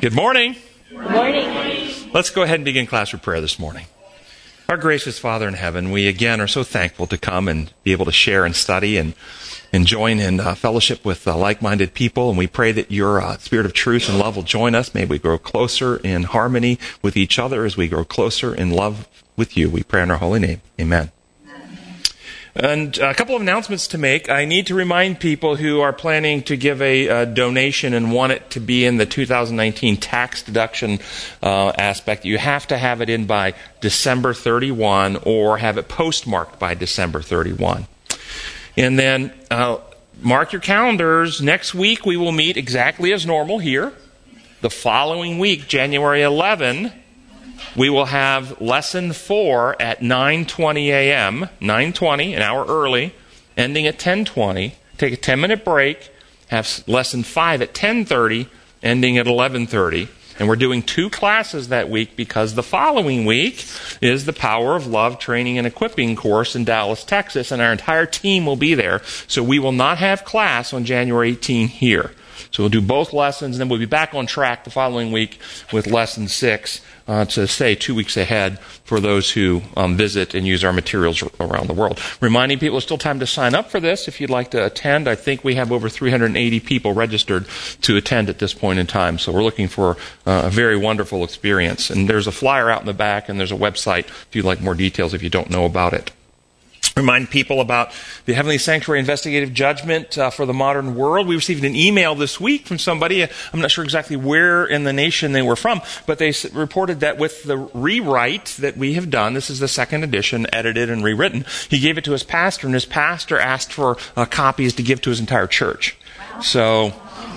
Good morning. Good morning. Let's go ahead and begin class with prayer this morning. Our gracious Father in heaven, we again are so thankful to come and be able to share and study and, and join in uh, fellowship with uh, like minded people. And we pray that your uh, spirit of truth and love will join us. May we grow closer in harmony with each other as we grow closer in love with you. We pray in our holy name. Amen. And a couple of announcements to make. I need to remind people who are planning to give a, donation and want it to be in the 2019 tax deduction uh, aspect, you have to have it in by December 31 or have it postmarked by December 31. And then uh, mark your calendars. Next week we will meet exactly as normal here. The following week, January 11, we will have lesson 4 at 9:20 a.m., 9:20, an hour early, ending at 10:20. Take a 10-minute break, have lesson 5 at 10:30, ending at 11:30. And we're doing two classes that week because the following week is the Power of Love Training and Equipping course in Dallas, Texas, and our entire team will be there. So we will not have class on January 18 here. So we'll do both lessons, and then we'll be back on track the following week with lesson six uh, to stay two weeks ahead for those who um, visit and use our materials around the world. Reminding people it's still time to sign up for this if you'd like to attend. I think we have over 380 people registered to attend at this point in time. So we're looking for uh, a very wonderful experience. And there's a flyer out in the back, and there's a website if you'd like more details if you don't know about it remind people about the Heavenly Sanctuary Investigative Judgment uh, for the Modern World. We received an email this week from somebody. I'm not sure exactly where in the nation they were from, but they reported that with the rewrite that we have done, this is the second edition, edited and rewritten, he gave it to his pastor, and his pastor asked for uh, copies to give to his entire church. So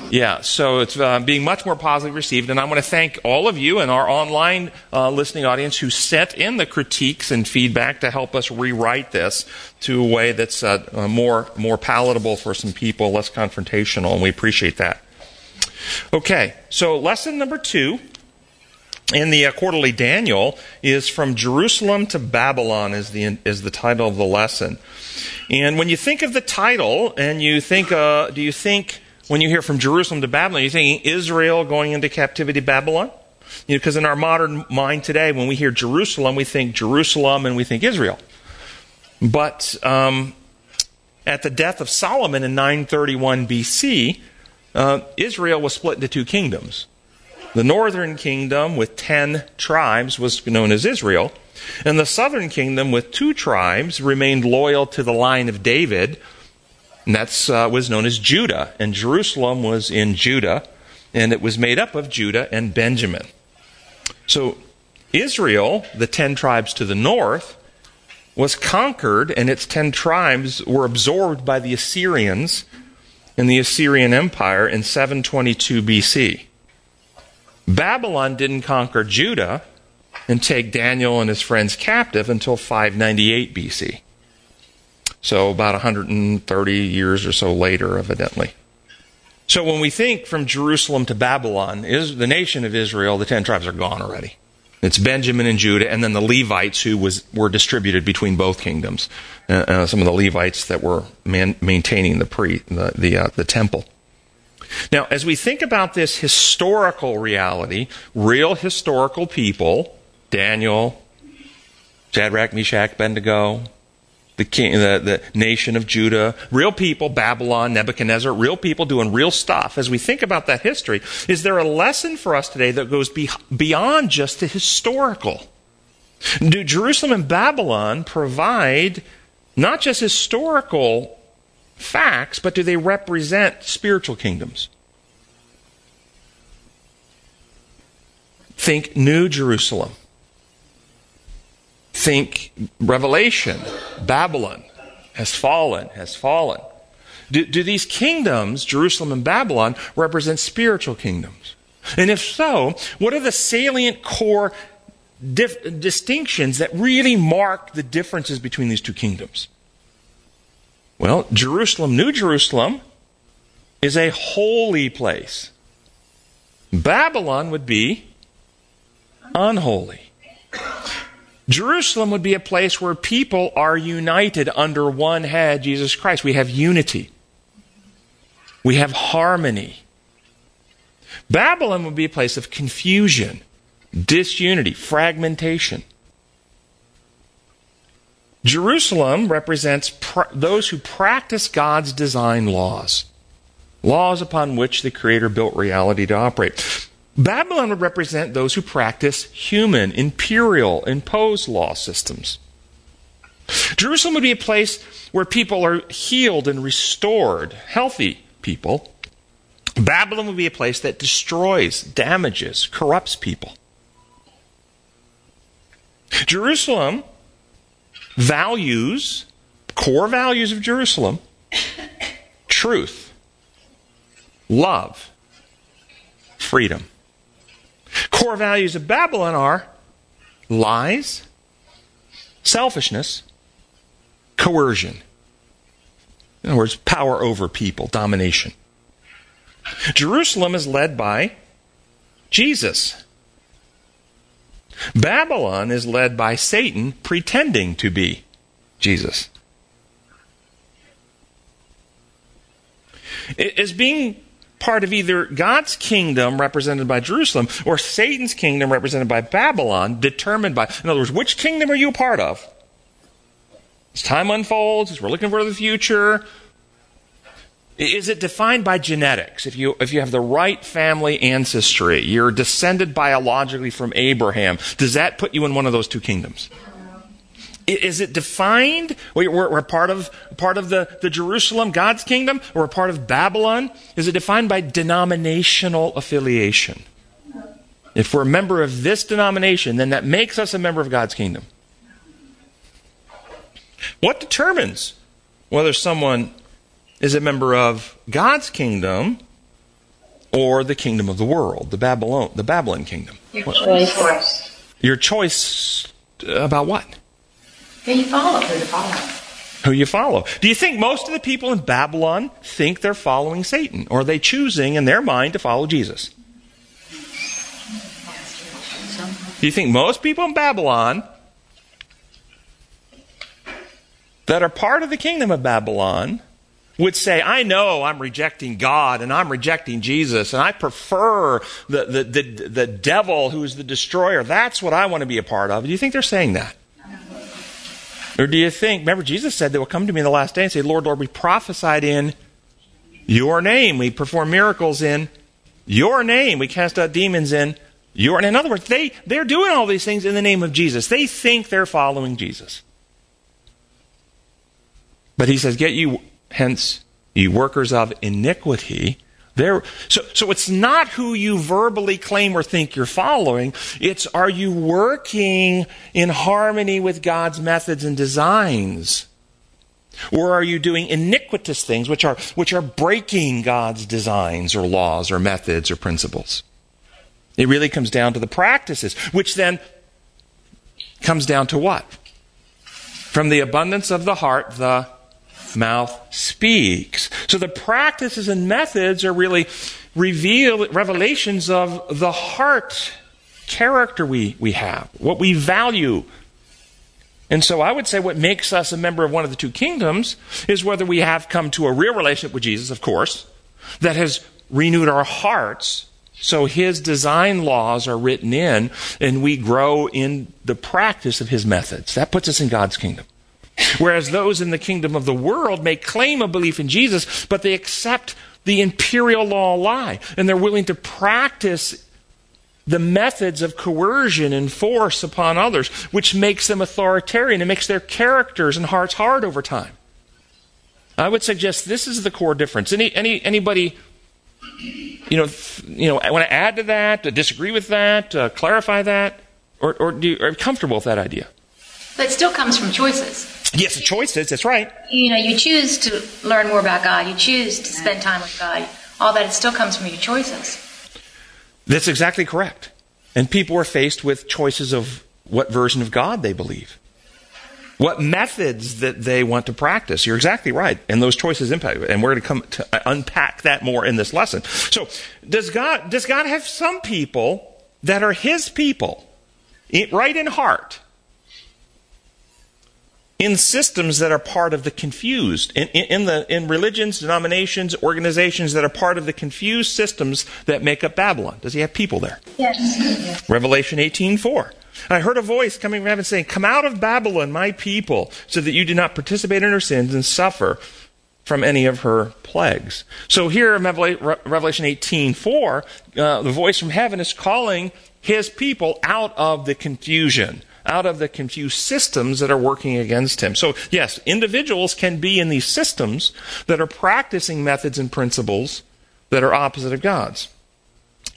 yeah, so it's uh, being much more positively received, and I want to thank all of you and our online uh, listening audience who sent in the critiques and feedback to help us rewrite this to a way that's uh, uh more more palatable for some people, less confrontational, and we appreciate that. Okay, so lesson number two in the uh, quarterly Daniel is from Jerusalem to Babylon is the is the title of the lesson, and when you think of the title and you think, uh, do you think when you hear from Jerusalem to Babylon, you're thinking Israel going into captivity Babylon? You know, because in our modern mind today, when we hear Jerusalem, we think Jerusalem and we think Israel. But um, at the death of Solomon in 931 BC, uh, Israel was split into two kingdoms. The northern kingdom with ten tribes was known as Israel, and the southern kingdom with two tribes remained loyal to the line of David and that uh, was known as Judah. And Jerusalem was in Judah, and it was made up of Judah and Benjamin. So Israel, the ten tribes to the north, was conquered, and its ten tribes were absorbed by the Assyrians in the Assyrian Empire in 722 BC. Babylon didn't conquer Judah and take Daniel and his friends captive until 598 BC. So about 130 years or so later, evidently. So when we think from Jerusalem to Babylon, is the nation of Israel, the ten tribes are gone already. It's Benjamin and Judah, and then the Levites who was, were distributed between both kingdoms. Uh, uh, some of the Levites that were man, maintaining the pre the the, uh, the temple. Now, as we think about this historical reality, real historical people, Daniel, Shadrach, Meshach, Abednego, the king, the, the nation of Judah, real people, Babylon, Nebuchadnezzar, real people doing real stuff. As we think about that history, is there a lesson for us today that goes be, beyond just the historical? Do Jerusalem and Babylon provide not just historical facts, but do they represent spiritual kingdoms? Think New Jerusalem think Revelation, Babylon has fallen, has fallen. Do, do these kingdoms, Jerusalem and Babylon, represent spiritual kingdoms? And if so, what are the salient core dif- distinctions that really mark the differences between these two kingdoms? Well, Jerusalem, New Jerusalem, is a holy place. Babylon would be unholy. Jerusalem would be a place where people are united under one head, Jesus Christ. We have unity. We have harmony. Babylon would be a place of confusion, disunity, fragmentation. Jerusalem represents pr- those who practice God's design laws, laws upon which the Creator built reality to operate. Babylon would represent those who practice human, imperial, imposed law systems. Jerusalem would be a place where people are healed and restored, healthy people. Babylon would be a place that destroys, damages, corrupts people. Jerusalem values, core values of Jerusalem, truth, love, freedom. Core values of Babylon are lies, selfishness, coercion. In other words, power over people, domination. Jerusalem is led by Jesus. Babylon is led by Satan pretending to be Jesus. As being part of either God's kingdom represented by Jerusalem or Satan's kingdom represented by Babylon, determined by, in other words, which kingdom are you a part of? As time unfolds, as we're looking for the future, is it defined by genetics? If you, if you have the right family ancestry, you're descended biologically from Abraham, does that put you in one of those two kingdoms? Is it defined? We're, we're part of, part of the, the Jerusalem, God's kingdom, or we're part of Babylon? Is it defined by denominational affiliation? If we're a member of this denomination, then that makes us a member of God's kingdom. What determines whether someone is a member of God's kingdom or the kingdom of the world, the Babylon, the Babylon kingdom? Your choice. Your choice about what? Who you follow. Who to follow. Who you follow. Do you think most of the people in Babylon think they're following Satan? Or are they choosing in their mind to follow Jesus? Do you think most people in Babylon that are part of the kingdom of Babylon would say, I know I'm rejecting God and I'm rejecting Jesus and I prefer the, the, the, the devil who's the destroyer. That's what I want to be a part of. Do you think they're saying that? Or do you think, remember, Jesus said they will come to me in the last day and say, Lord, Lord, we prophesied in your name. We perform miracles in your name. We cast out demons in your name. In other words, they, they're doing all these things in the name of Jesus. They think they're following Jesus. But he says, Get you hence, you workers of iniquity. There, so, so it's not who you verbally claim or think you're following. It's are you working in harmony with God's methods and designs? Or are you doing iniquitous things which are, which are breaking God's designs or laws or methods or principles? It really comes down to the practices, which then comes down to what? From the abundance of the heart, the mouth speaks. So the practices and methods are really reveal revelations of the heart character we, we have, what we value. And so I would say what makes us a member of one of the two kingdoms is whether we have come to a real relationship with Jesus, of course, that has renewed our hearts so his design laws are written in and we grow in the practice of his methods. That puts us in God's kingdom. Whereas those in the kingdom of the world may claim a belief in Jesus, but they accept the imperial law lie, and they're willing to practice the methods of coercion and force upon others, which makes them authoritarian and makes their characters and hearts hard over time. I would suggest this is the core difference. Any, any, anybody, you know, you know, want to add to that, to disagree with that, uh, clarify that, or, or do you, are you comfortable with that idea? It still comes from choices. Yes, the choices, that's right. You know, you choose to learn more about God, you choose to spend time with God. All that, it still comes from your choices. That's exactly correct. And people are faced with choices of what version of God they believe, what methods that they want to practice. You're exactly right. And those choices impact. And we're going to come to uh, unpack that more in this lesson. So, does God, does God have some people that are His people, right in heart? In systems that are part of the confused, in, in, in, the, in religions, denominations, organizations that are part of the confused systems that make up Babylon. Does he have people there? Yes. Revelation 18:4. I heard a voice coming from heaven saying, Come out of Babylon, my people, so that you do not participate in her sins and suffer from any of her plagues. So here in Revelation 18:4, uh, the voice from heaven is calling his people out of the confusion, out of the confused systems that are working against him. So, yes, individuals can be in these systems that are practicing methods and principles that are opposite of God's.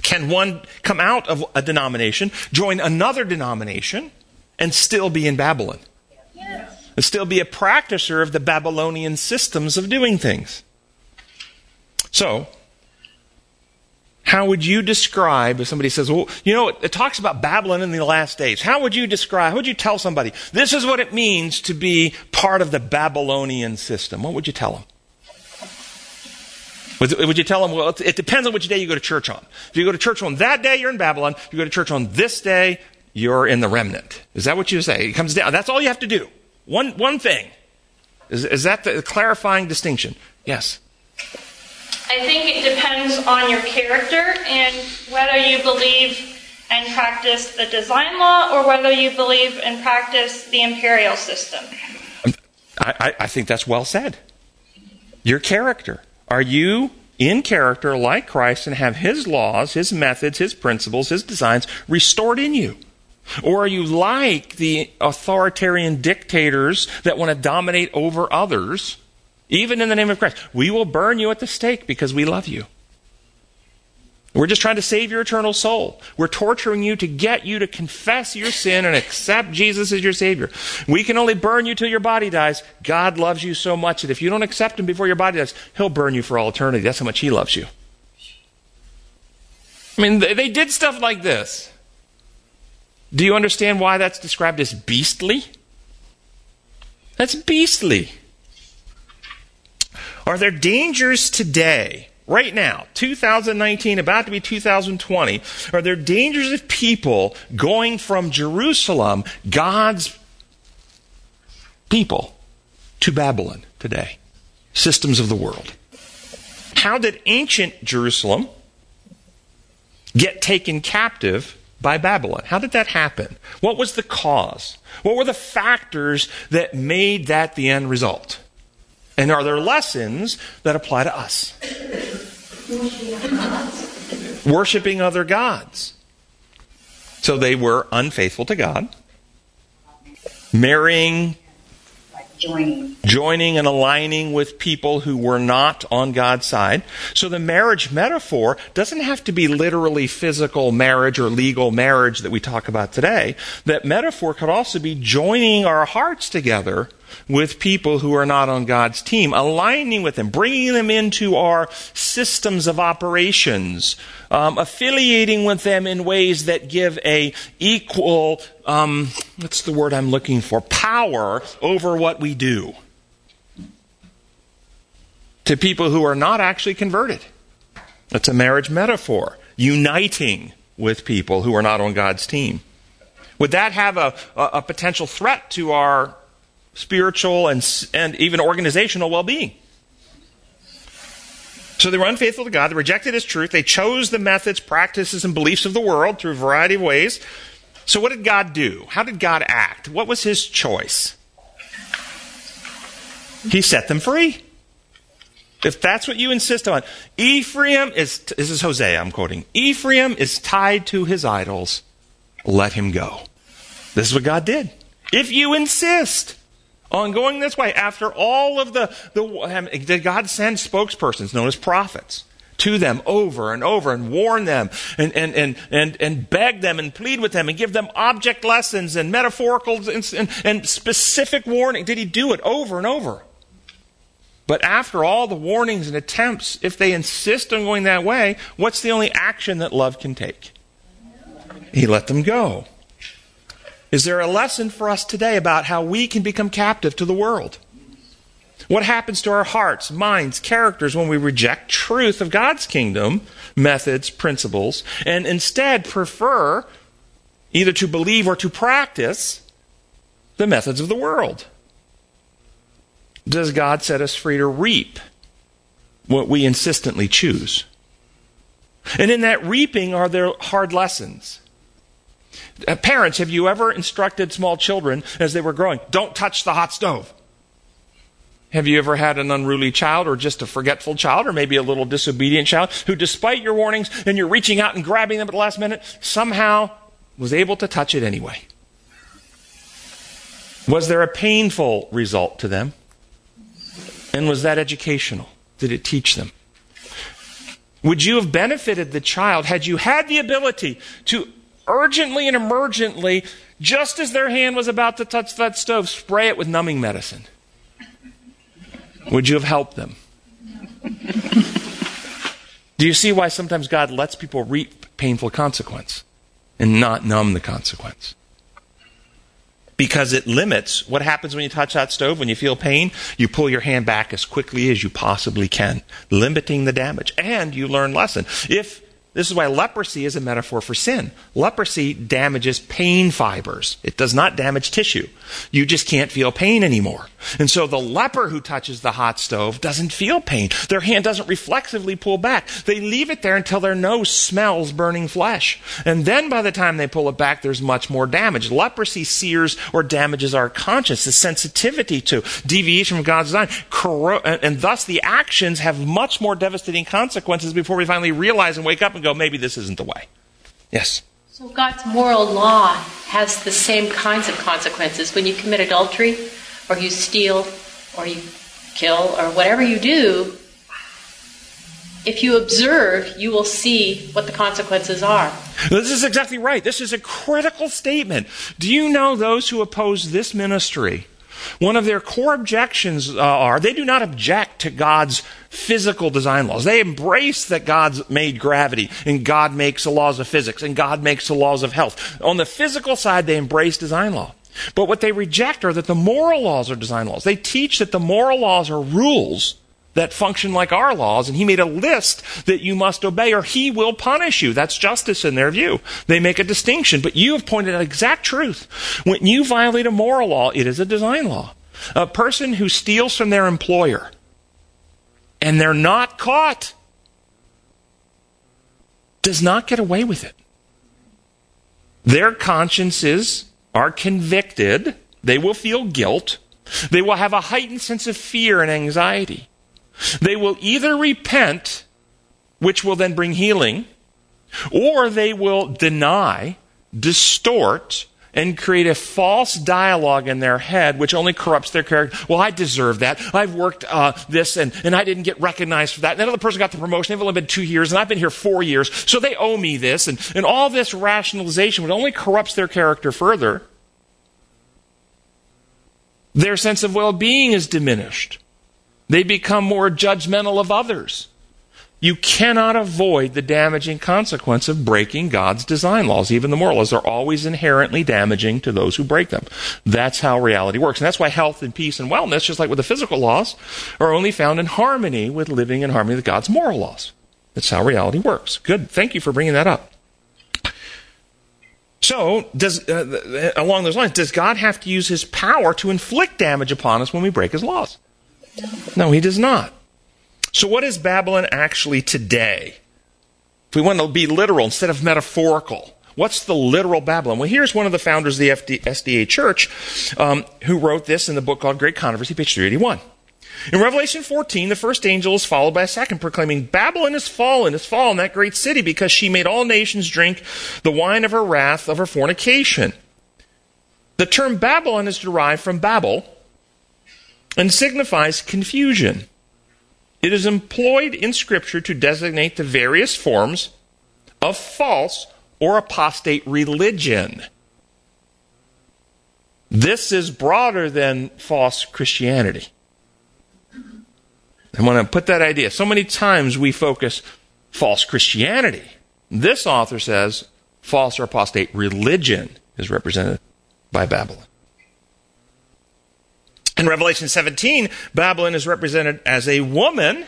Can one come out of a denomination, join another denomination, and still be in Babylon? and still be a practicer of the Babylonian systems of doing things. So, how would you describe if somebody says, well, you know, it, talks about Babylon in the last days. How would you describe, how would you tell somebody, this is what it means to be part of the Babylonian system? What would you tell them? Would, would you tell them, well, it depends on which day you go to church on. If you go to church on that day, you're in Babylon. If you go to church on this day, you're in the remnant. Is that what you say? It comes down. That's all you have to do. One, one thing. Is, is that the clarifying distinction? Yes. I think it depends on your character and whether you believe and practice the design law or whether you believe and practice the imperial system. I, I think that's well said. Your character. Are you in character like Christ and have his laws, his methods, his principles, his designs restored in you? Or are you like the authoritarian dictators that want to dominate over others, even in the name of Christ? We will burn you at the stake because we love you. We're just trying to save your eternal soul. We're torturing you to get you to confess your sin and accept Jesus as your Savior. We can only burn you till your body dies. God loves you so much that if you don't accept Him before your body dies, He'll burn you for all eternity. That's how much He loves you. I mean, they did stuff like this. Do you understand why that's described as beastly? That's beastly. Are there dangers today, right now, 2019, about to be 2020? Are there dangers of people going from Jerusalem, God's people, to Babylon today? Systems of the world. How did ancient Jerusalem get taken captive by Babylon. How did that happen? What was the cause? What were the factors that made that the end result? And are there lessons that apply to us? Worshipping other gods. So they were unfaithful to God, marrying joining. Joining and aligning with people who were not on God's side. So the marriage metaphor doesn't have to be literally physical marriage or legal marriage that we talk about today. That metaphor could also be joining our hearts together with people who are not on God's team, aligning with them, bringing them into our systems of operations, um, affiliating with them in ways that give a equal, um, what's the word I'm looking for, power over what we do to people who are not actually converted. That's a marriage metaphor. Uniting with people who are not on God's team. Would that have a, a, a potential threat to our spiritual and, and even organizational well being. So they were unfaithful to God. They rejected His truth. They chose the methods, practices, and beliefs of the world through a variety of ways. So what did God do? How did God act? What was His choice? He set them free. If that's what you insist on, Ephraim is, this is Hosea I'm quoting, Ephraim is tied to his idols. Let him go. This is what God did. If you insist, on going this way after all of the, the um, did God send spokespersons known as prophets to them over and over and warn them and, and, and, and, and beg them and plead with them and give them object lessons and metaphorical and, and, and specific warning. Did he do it over and over? But after all the warnings and attempts, if they insist on going that way, what's the only action that love can take? He let them go. Is there a lesson for us today about how we can become captive to the world? What happens to our hearts, minds, characters when we reject truth of God's kingdom, methods, principles, and instead prefer either to believe or to practice the methods of the world? does God set us free to reap what we insistently choose? And in that reaping are there hard lessons. Uh, parents, have you ever instructed small children as they were growing, don't touch the hot stove? Have you ever had an unruly child or just a forgetful child or maybe a little disobedient child who, despite your warnings and you're reaching out and grabbing them at the last minute, somehow was able to touch it anyway? Was there a painful result to them? And was that educational? Did it teach them? Would you have benefited the child had you had the ability to urgently and emergently, just as their hand was about to touch that stove, spray it with numbing medicine? Would you have helped them? Do you see why sometimes God lets people reap painful consequence and not numb the consequence? Because it limits what happens when you touch that stove. When you feel pain, you pull your hand back as quickly as you possibly can, limiting the damage. And you learn lesson. If this is why leprosy is a metaphor for sin. Leprosy damages pain fibers. It does not damage tissue. You just can't feel pain anymore. And so the leper who touches the hot stove doesn't feel pain. Their hand doesn't reflexively pull back. They leave it there until their nose smells burning flesh. And then by the time they pull it back, there's much more damage. Leprosy sears or damages our conscience, the sensitivity to deviation from God's design. and thus the actions have much more devastating consequences before we finally realize and wake up and go, maybe this isn't the way. Yes? So God's moral law has the same kinds of consequences. When you commit adultery, or you steal, or you kill, or whatever you do, if you observe, you will see what the consequences are. This is exactly right. This is a critical statement. Do you know those who oppose this ministry one of their core objections uh, are they do not object to God's physical design laws. They embrace that God's made gravity and God makes the laws of physics and God makes the laws of health. On the physical side, they embrace design law. But what they reject are that the moral laws are design laws. They teach that the moral laws are rules that function like our laws, and he made a list that you must obey or he will punish you. That's justice in their view. They make a distinction, but you have pointed out exact truth. When you violate a moral law, it is a design law. A person who steals from their employer and they're not caught does not get away with it. Their consciences are convicted. They will feel guilt. They will have a heightened sense of fear and anxiety. They will either repent, which will then bring healing, or they will deny, distort, and create a false dialogue in their head, which only corrupts their character. Well, I deserve that. I've worked uh, this, and, and I didn't get recognized for that. And person got the promotion. They've only been two years, and I've been here four years, so they owe me this. And, and all this rationalization, which only corrupts their character further. Their sense of well being is diminished. They become more judgmental of others. You cannot avoid the damaging consequence of breaking God's design laws. Even the moral laws are always inherently damaging to those who break them. That's how reality works. And that's why health and peace and wellness, just like with the physical laws, are only found in harmony with living in harmony with God's moral laws. That's how reality works. Good. Thank you for bringing that up. So, does, uh, along those lines, does God have to use his power to inflict damage upon us when we break his laws? No, he does not. So, what is Babylon actually today? If we want to be literal instead of metaphorical, what's the literal Babylon? Well, here's one of the founders of the FD, SDA Church um, who wrote this in the book called Great Controversy, page 381. In Revelation 14, the first angel is followed by a second, proclaiming, Babylon is fallen, is fallen, that great city, because she made all nations drink the wine of her wrath, of her fornication. The term Babylon is derived from Babel, and signifies confusion. It is employed in Scripture to designate the various forms of false or apostate religion. This is broader than false Christianity. I want to put that idea. So many times we focus false Christianity. This author says false or apostate religion is represented by Babylon. In Revelation 17, Babylon is represented as a woman,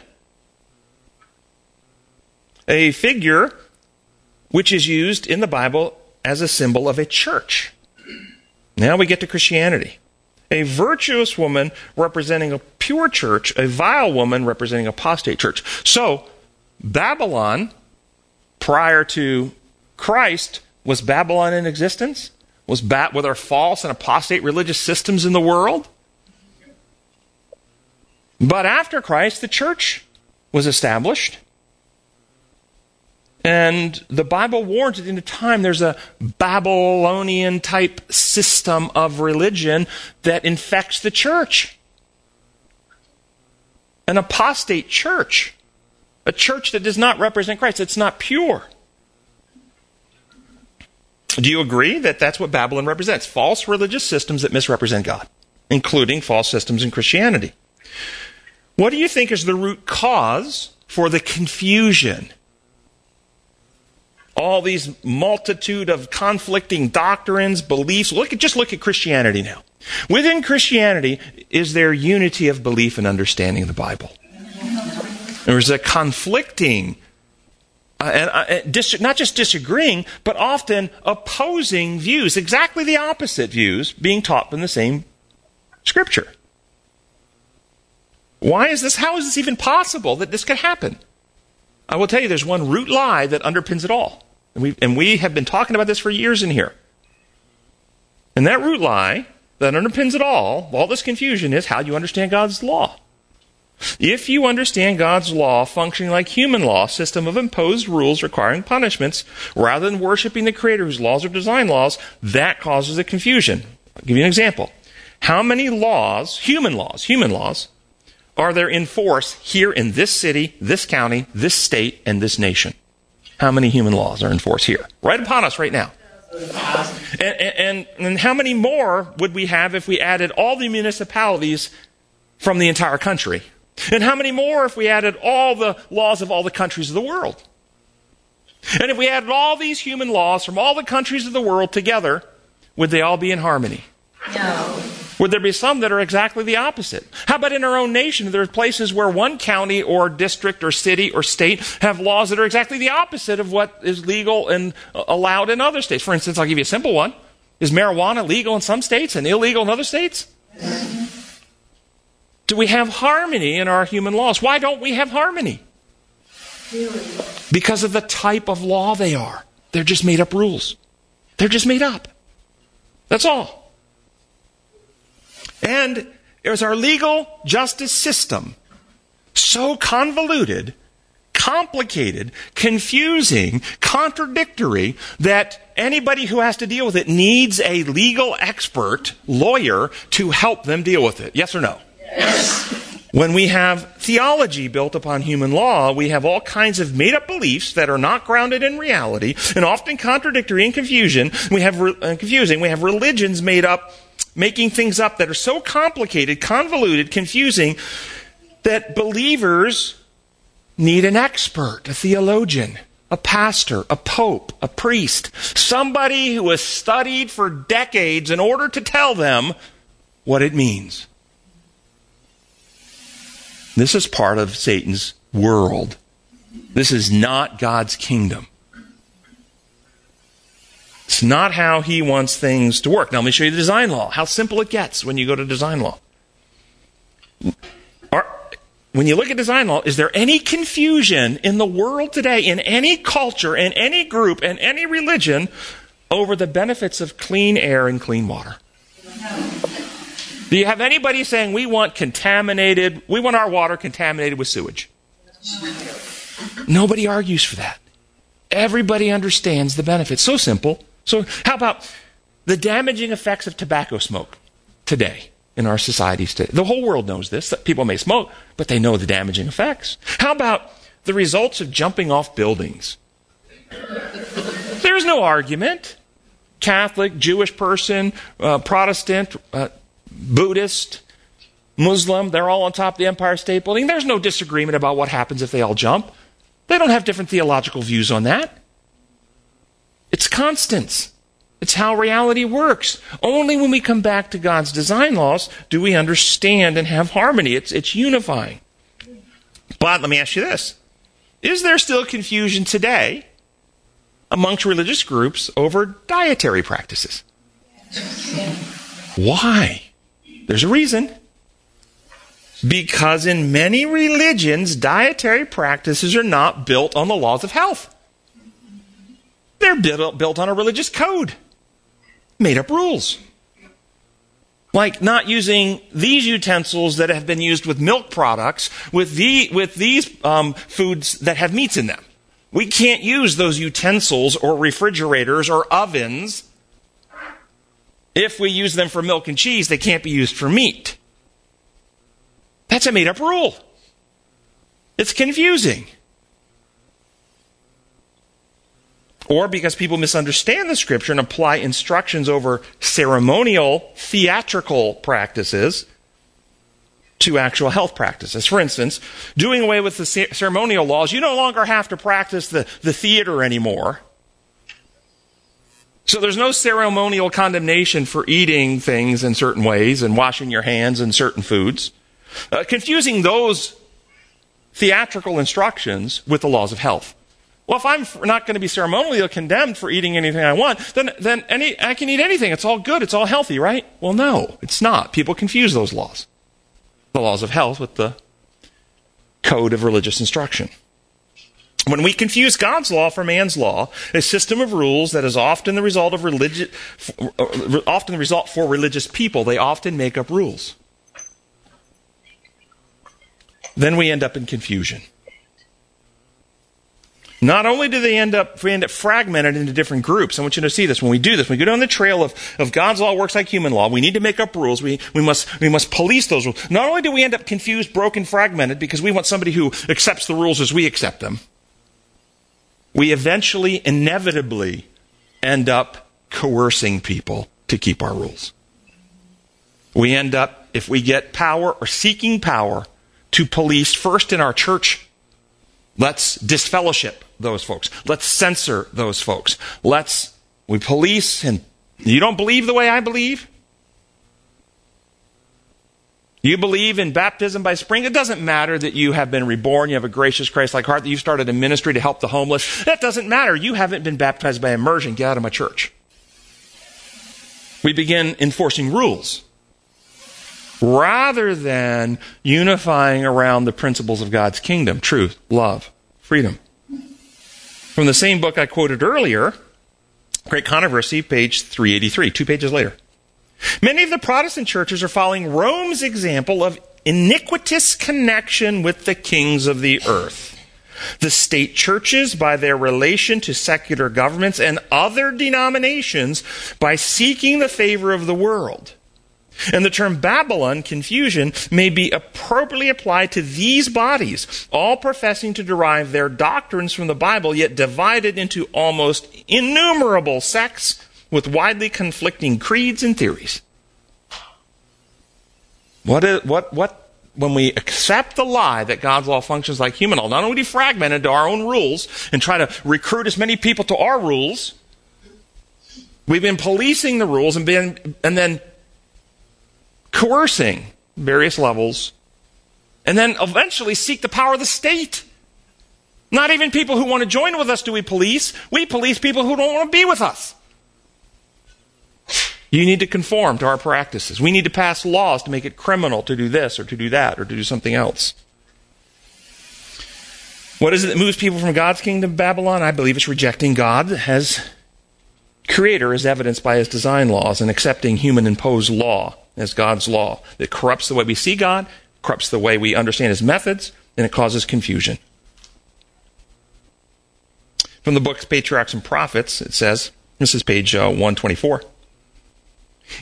a figure which is used in the Bible as a symbol of a church. Now we get to Christianity. A virtuous woman representing a pure church, a vile woman representing apostate church. So, Babylon, prior to Christ, was Babylon in existence? Was ba- were there false and apostate religious systems in the world? But after Christ, the church was established. And the Bible warns at the end time there's a Babylonian type system of religion that infects the church. An apostate church. A church that does not represent Christ. It's not pure. Do you agree that that's what Babylon represents? False religious systems that misrepresent God, including false systems in Christianity. What do you think is the root cause for the confusion? All these multitude of conflicting doctrines, beliefs. Look at, just look at Christianity now. Within Christianity, is there unity of belief and understanding of the Bible? There's a conflicting uh, and uh, dis- not just disagreeing, but often opposing views, exactly the opposite views being taught from the same scripture. Why is this? How is this even possible that this could happen? I will tell you, there's one root lie that underpins it all. And we, and we have been talking about this for years in here. And that root lie that underpins it all, all this confusion, is how you understand God's law. If you understand God's law functioning like human law, system of imposed rules requiring punishments, rather than worshiping the Creator whose laws are design laws, that causes a confusion. I'll give you an example. How many laws, human laws, human laws, are there in force here in this city, this county, this state, and this nation? How many human laws are in force here? Right upon us right now. And, and, and, how many more would we have if we added all the municipalities from the entire country? And how many more if we added all the laws of all the countries of the world? And if we added all these human laws from all the countries of the world together, would they all be in harmony? No. Would there be some that are exactly the opposite? How about in our own nation? There are places where one county or district or city or state have laws that are exactly the opposite of what is legal and uh, allowed in other states. For instance, I'll give you a simple one. Is marijuana legal in some states and illegal in other states? Do we have harmony in our human laws? Why don't we have harmony? Because of the type of law they are. They're just made up rules. They're just made up. That's all. And is our legal justice system so convoluted, complicated, confusing, contradictory that anybody who has to deal with it needs a legal expert, lawyer, to help them deal with it? Yes or no? Yes. When we have theology built upon human law, we have all kinds of made up beliefs that are not grounded in reality and often contradictory and confusion. We have re- uh, confusing. We have religions made up, making things up that are so complicated, convoluted, confusing that believers need an expert, a theologian, a pastor, a pope, a priest, somebody who has studied for decades in order to tell them what it means. This is part of Satan's world. This is not God's kingdom. Not how he wants things to work. Now, let me show you the design law, how simple it gets when you go to design law. Are, when you look at design law, is there any confusion in the world today, in any culture, in any group, in any religion, over the benefits of clean air and clean water? Do you have anybody saying we want contaminated, we want our water contaminated with sewage? Nobody argues for that. Everybody understands the benefits. So simple. So, how about the damaging effects of tobacco smoke today in our societies today? The whole world knows this. That people may smoke, but they know the damaging effects. How about the results of jumping off buildings? There's no argument. Catholic, Jewish person, uh, Protestant, uh, Buddhist, Muslim, they're all on top of the Empire State Building. There's no disagreement about what happens if they all jump. They don't have different theological views on that. It's constants. It's how reality works. Only when we come back to God's design laws do we understand and have harmony. It's, it's unifying. But let me ask you this Is there still confusion today amongst religious groups over dietary practices? Why? There's a reason. Because in many religions, dietary practices are not built on the laws of health. They're built, on a religious code, made up rules. Like not using these utensils that have been used with milk products with, the, with these um, foods that have meats in them. We can't use those utensils or refrigerators or ovens. If we use them for milk and cheese, they can't be used for meat. That's a made up rule. It's confusing. Or because people misunderstand the scripture and apply instructions over ceremonial, theatrical practices to actual health practices. For instance, doing away with the ceremonial laws, you no longer have to practice the, the theater anymore. So there's no ceremonial condemnation for eating things in certain ways and washing your hands in certain foods. Uh, confusing those theatrical instructions with the laws of health. Well, if I'm not going to be ceremonially condemned for eating anything I want, then, then any, I can eat anything. It's all good. It's all healthy, right? Well, no, it's not. People confuse those laws. The laws of health with the code of religious instruction. When we confuse God's law for man's law, a system of rules that is often the result of religious, uh, often the result for religious people, they often make up rules. Then we end up in confusion. Not only do they end up, end up fragmented into different groups. I want you to see this. When we do this, when we go down the trail of, of God's law works like human law, we need to make up rules. We, we, must, we must police those rules. Not only do we end up confused, broken, fragmented, because we want somebody who accepts the rules as we accept them, we eventually, inevitably, end up coercing people to keep our rules. We end up, if we get power or seeking power, to police first in our church. Let's disfellowship those folks. Let's censor those folks. Let's, we police and you don't believe the way I believe? You believe in baptism by spring? It doesn't matter that you have been reborn, you have a gracious Christ like heart, that you started a ministry to help the homeless. That doesn't matter. You haven't been baptized by immersion. Get out of my church. We begin enforcing rules rather than unifying around the principles of God's kingdom truth, love, freedom. From the same book I quoted earlier, Great Controversy, page 383, two pages later. Many of the Protestant churches are following Rome's example of iniquitous connection with the kings of the earth. The state churches, by their relation to secular governments and other denominations, by seeking the favor of the world. And the term Babylon, confusion, may be appropriately applied to these bodies, all professing to derive their doctrines from the Bible, yet divided into almost innumerable sects with widely conflicting creeds and theories. What, is, what, what, when we accept the lie that God's law functions like human law, not only do we fragment into our own rules and try to recruit as many people to our rules, we've been policing the rules and, been, and then coercing various levels, and then eventually seek the power of the state. Not even people who want to join with us do we police. We police people who don't want to be with us. You need to conform to our practices. We need to pass laws to make it criminal to do this or to do that or to do something else. What is it that moves people from God's kingdom to Babylon? I believe it's rejecting God as creator as evidenced by his design laws and accepting human imposed law as God's law that corrupts the way we see God, corrupts the way we understand his methods, and it causes confusion. From the book Patriarchs and Prophets, it says, this is page uh, 124.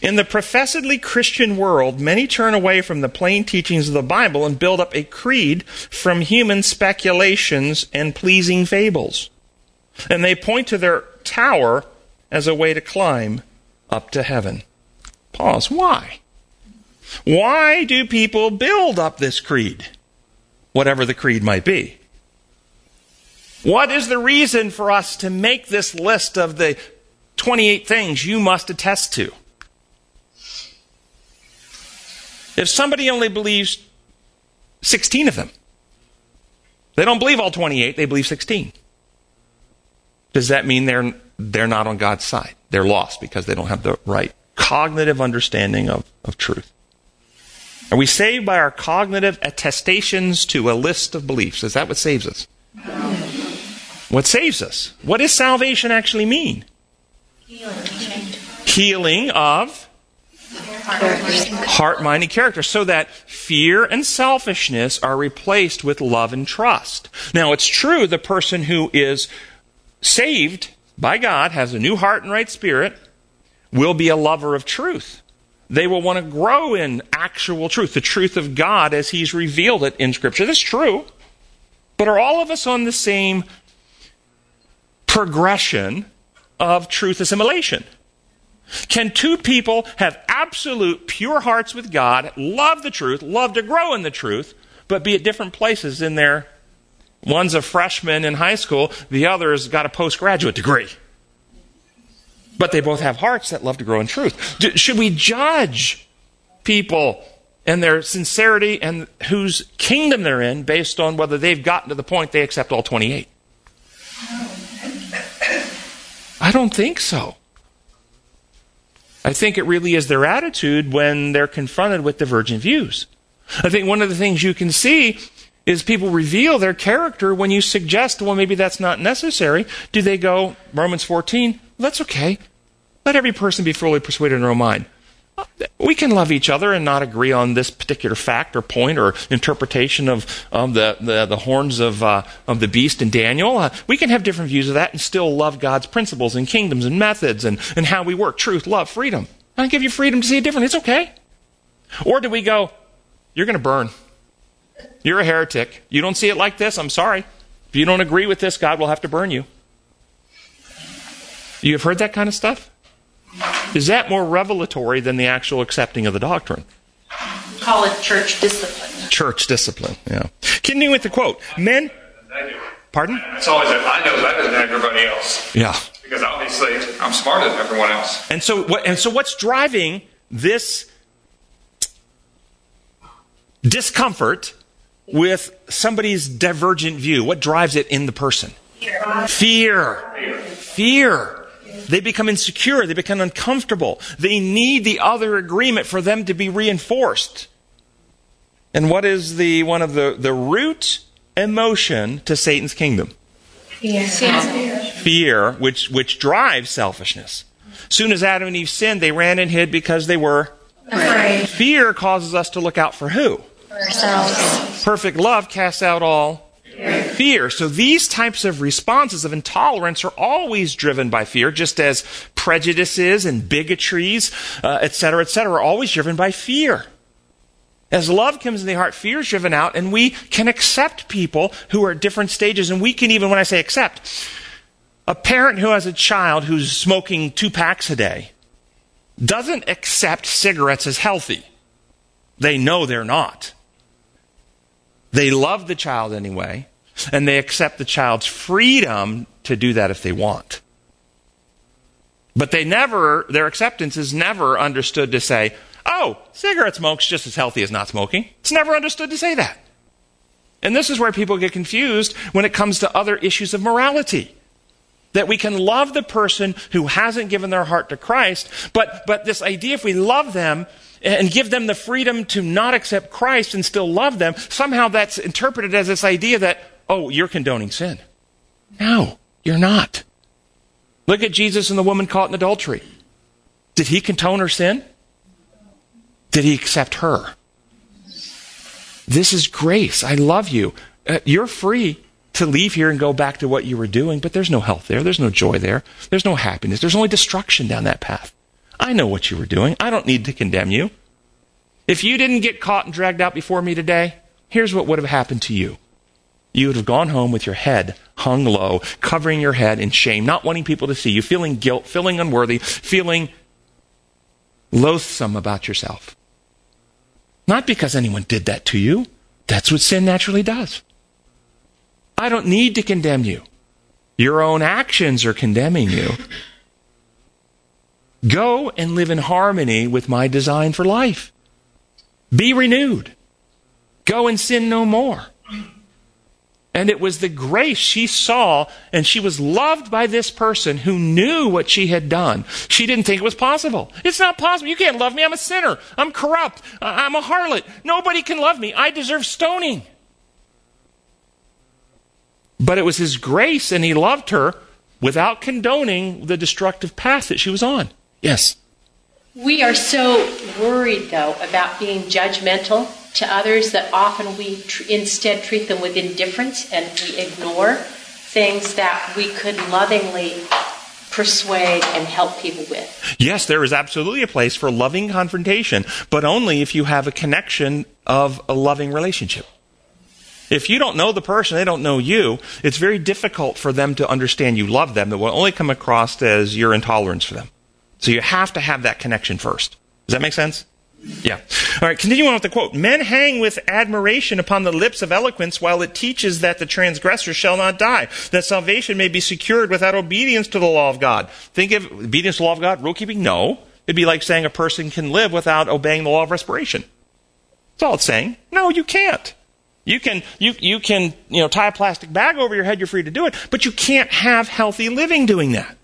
In the professedly Christian world, many turn away from the plain teachings of the Bible and build up a creed from human speculations and pleasing fables. And they point to their tower as a way to climb up to heaven. Pause. Why? Why do people build up this creed? Whatever the creed might be. What is the reason for us to make this list of the 28 things you must attest to? If somebody only believes 16 of them, they don't believe all 28, they believe 16. Does that mean they're, they're not on God's side? They're lost because they don't have the right cognitive understanding of, of truth. Are we saved by our cognitive attestations to a list of beliefs? Is that what saves us? What saves us? What does salvation actually mean? Healing of heart, mind, and character, so that fear and selfishness are replaced with love and trust. Now, it's true the person who is saved by God, has a new heart and right spirit, will be a lover of truth. They will want to grow in actual truth, the truth of God as He's revealed it in Scripture. That's true. But are all of us on the same progression of truth assimilation? Can two people have absolute pure hearts with God, love the truth, love to grow in the truth, but be at different places in their one's a freshman in high school, the other's got a postgraduate degree. But they both have hearts that love to grow in truth. Should we judge people and their sincerity and whose kingdom they're in based on whether they've gotten to the point they accept all 28? I don't think so. I think it really is their attitude when they're confronted with divergent views. I think one of the things you can see is people reveal their character when you suggest, well, maybe that's not necessary. Do they go, Romans 14, that's okay. Let every person be fully persuaded in their own mind. We can love each other and not agree on this particular fact or point or interpretation of um, the, the, the, horns of, uh, of the beast in Daniel. Uh, we can have different views of that and still love God's principles and kingdoms and methods and, and how we work truth, love, freedom. I give you freedom to see it different. It's okay. Or do we go, you're going to burn? You're a heretic. You don't see it like this. I'm sorry. If you don't agree with this, God will have to burn you. You have heard that kind of stuff? Is that more revelatory than the actual accepting of the doctrine? Call it church discipline. Church discipline, yeah. Continuing with the quote Men. Pardon? It's always a, I know better than everybody else. Yeah. Because obviously I'm smarter than everyone else. And so, what, and so what's driving this discomfort with somebody's divergent view? What drives it in the person? Fear. Fear. Fear. They become insecure. They become uncomfortable. They need the other agreement for them to be reinforced. And what is the one of the, the root emotion to Satan's kingdom? Fear. Fear, which, which drives selfishness. Soon as Adam and Eve sinned, they ran and hid because they were Afraid. Fear causes us to look out for who? Ourselves. Perfect love casts out all fear. So these types of responses of intolerance are always driven by fear, just as prejudices and bigotries, uh, et cetera, et cetera, are always driven by fear. As love comes in the heart, fear is driven out, and we can accept people who are at different stages. And we can even, when I say accept, a parent who has a child who's smoking two packs a day doesn't accept cigarettes as healthy. They know they're not. They love the child anyway, and they accept the child's freedom to do that if they want. But they never, their acceptance is never understood to say, oh, cigarette smoke's just as healthy as not smoking. It's never understood to say that. And this is where people get confused when it comes to other issues of morality. That we can love the person who hasn't given their heart to Christ, but, but this idea if we love them and give them the freedom to not accept Christ and still love them, somehow that's interpreted as this idea that, oh, you're condoning sin. No, you're not. Look at Jesus and the woman caught in adultery. Did he condone her sin? Did he accept her? This is grace. I love you. Uh, you're free to leave here and go back to what you were doing, but there's no health there. There's no joy there. There's no happiness. There's only destruction down that path. I know what you were doing. I don't need to condemn you. If you didn't get caught and dragged out before me today, here's what would have happened to you. You would have gone home with your head hung low, covering your head in shame, not wanting people to see you, feeling guilt, feeling unworthy, feeling loathsome about yourself. Not because anyone did that to you. That's what sin naturally does. I don't need to condemn you. Your own actions are condemning you. Go and live in harmony with my design for life. Be renewed. Go and sin no more. And it was the grace she saw, and she was loved by this person who knew what she had done. She didn't think it was possible. It's not possible. You can't love me. I'm a sinner. I'm corrupt. I'm a harlot. Nobody can love me. I deserve stoning. But it was his grace, and he loved her without condoning the destructive path that she was on. Yes. We are so worried, though, about being judgmental to others that often we tr- instead treat them with indifference and we ignore things that we could lovingly persuade and help people with. Yes, there is absolutely a place for loving confrontation, but only if you have a connection of a loving relationship. If you don't know the person, they don't know you, it's very difficult for them to understand you love them. It will only come across as your intolerance for them. So you have to have that connection first. Does that make sense? Yeah. All right, continuing on with the quote. Men hang with admiration upon the lips of eloquence while it teaches that the transgressor shall not die, that salvation may be secured without obedience to the law of God. Think of obedience to the law of God, rule keeping? No. It'd be like saying a person can live without obeying the law of respiration. That's all it's saying. No, you can't. You can, you, you can, you know, tie a plastic bag over your head, you're free to do it, but you can't have healthy living doing that.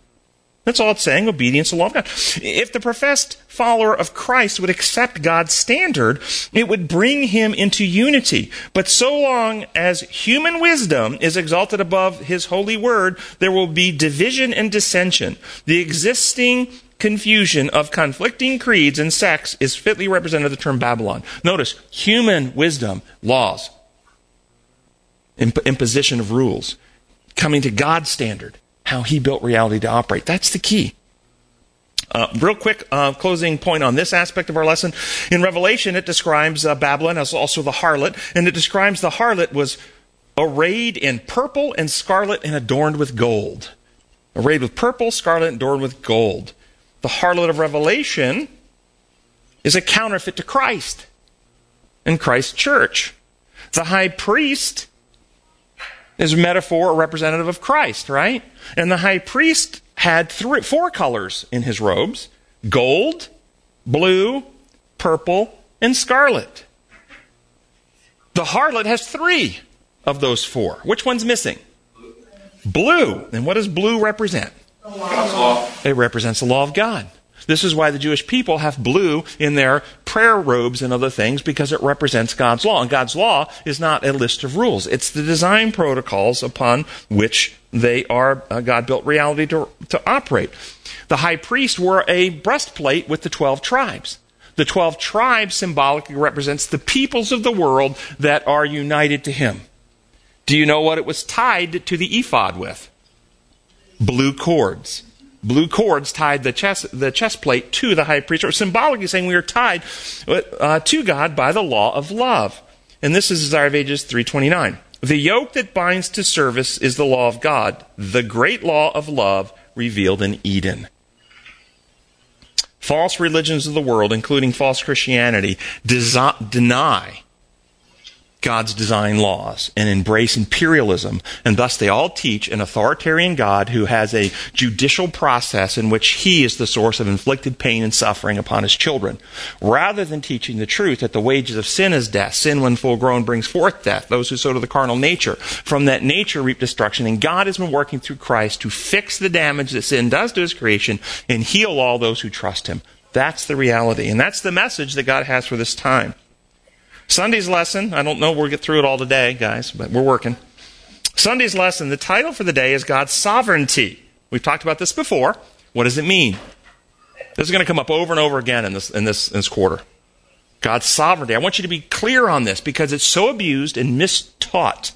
That's all it's saying, obedience to the law of God. If the professed follower of Christ would accept God's standard, it would bring him into unity. But so long as human wisdom is exalted above his holy word, there will be division and dissension. The existing confusion of conflicting creeds and sects is fitly represented the term Babylon. Notice, human wisdom, laws, imp- imposition of rules, coming to God's standard how he built reality to operate. That's the key. Uh, real quick uh, closing point on this aspect of our lesson. In Revelation, it describes uh, Babylon as also the harlot, and it describes the harlot was arrayed in purple and scarlet and adorned with gold. Arrayed with purple, scarlet, and adorned with gold. The harlot of Revelation is a counterfeit to Christ and Christ's church. The high priest is a metaphor or representative of Christ, right? And the high priest had three, four colors in his robes gold, blue, purple, and scarlet. The harlot has three of those four. Which one's missing? Blue. And what does blue represent? It represents the law of God. This is why the Jewish people have blue in their prayer robes and other things because it represents God's law. And God's law is not a list of rules. It's the design protocols upon which they are uh, God built reality to, to operate. The high priest wore a breastplate with the 12 tribes. The 12 tribes symbolically represents the peoples of the world that are united to him. Do you know what it was tied to the ephod with? Blue cords blue cords tied the chest, the chest plate to the high priest, or symbolically saying we are tied uh, to God by the law of love. And this is Desire of Ages 329. The yoke that binds to service is the law of God, the great law of love revealed in Eden. False religions of the world, including false Christianity, desi- deny God's design laws and embrace imperialism. And thus they all teach an authoritarian God who has a judicial process in which he is the source of inflicted pain and suffering upon his children. Rather than teaching the truth that the wages of sin is death, sin when full grown brings forth death, those who sow to the carnal nature. From that nature reap destruction. And God has been working through Christ to fix the damage that sin does to his creation and heal all those who trust him. That's the reality. And that's the message that God has for this time. Sunday's lesson, I don't know we'll get through it all today, guys, but we're working. Sunday's lesson, the title for the day is God's sovereignty. We've talked about this before. What does it mean? This is going to come up over and over again in this, in this, in this quarter. God's sovereignty. I want you to be clear on this because it's so abused and mistaught.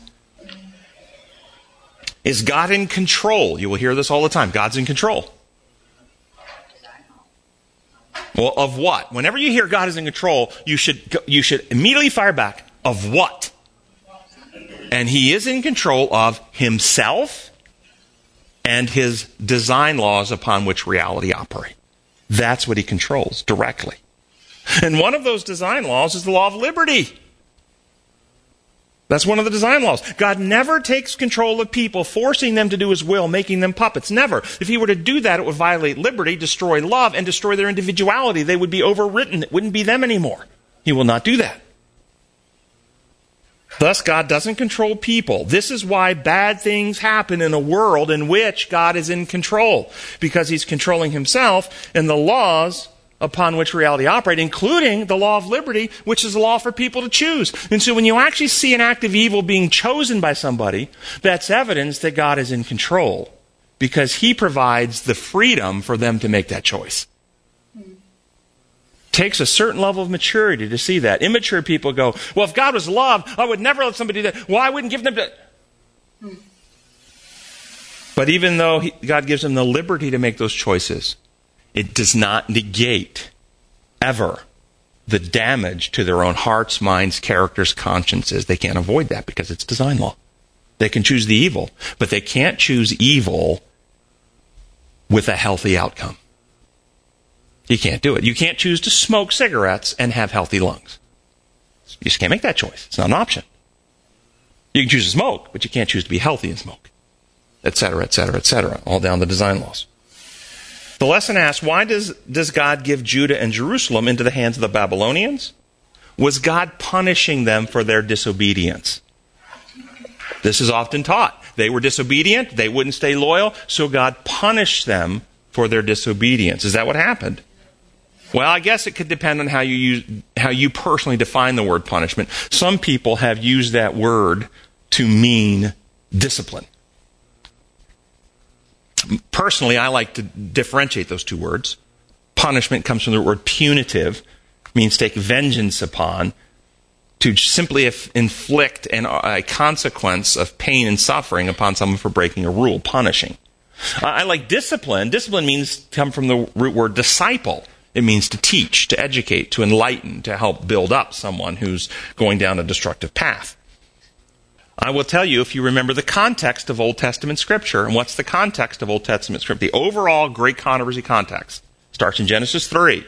Is God in control? You will hear this all the time. God's in control. Well, of what? Whenever you hear God is in control, you should, you should immediately fire back. Of what? And He is in control of Himself and His design laws upon which reality operates. That's what He controls directly. And one of those design laws is the law of liberty. That's one of the design laws. God never takes control of people, forcing them to do his will, making them puppets. Never. If he were to do that, it would violate liberty, destroy love, and destroy their individuality. They would be overwritten. It wouldn't be them anymore. He will not do that. Thus, God doesn't control people. This is why bad things happen in a world in which God is in control, because He's controlling Himself and the laws upon which reality operates, including the law of liberty, which is the law for people to choose. And so when you actually see an act of evil being chosen by somebody, that's evidence that God is in control, because He provides the freedom for them to make that choice takes a certain level of maturity to see that. Immature people go, well, if God was love, I would never let somebody do that. Well, I wouldn't give them to. But even though he, God gives them the liberty to make those choices, it does not negate ever the damage to their own hearts, minds, characters, consciences. They can't avoid that because it's design law. They can choose the evil, but they can't choose evil with a healthy outcome. You can't do it. You can't choose to smoke cigarettes and have healthy lungs. You just can't make that choice. It's not an option. You can choose to smoke, but you can't choose to be healthy and smoke, etc., etc., etc. All down the design laws. The lesson asks, why does, does God give Judah and Jerusalem into the hands of the Babylonians? Was God punishing them for their disobedience? This is often taught. They were disobedient, they wouldn't stay loyal, so God punished them for their disobedience. Is that what happened? Well, I guess it could depend on how you use, how you personally define the word punishment. Some people have used that word to mean discipline. Personally, I like to differentiate those two words. Punishment comes from the word punitive, means take vengeance upon, to simply inflict an, a consequence of pain and suffering upon someone for breaking a rule, punishing. I like discipline. Discipline means come from the root word disciple it means to teach, to educate, to enlighten, to help build up someone who's going down a destructive path. I will tell you if you remember the context of Old Testament scripture. And what's the context of Old Testament scripture? The overall great controversy context starts in Genesis 3.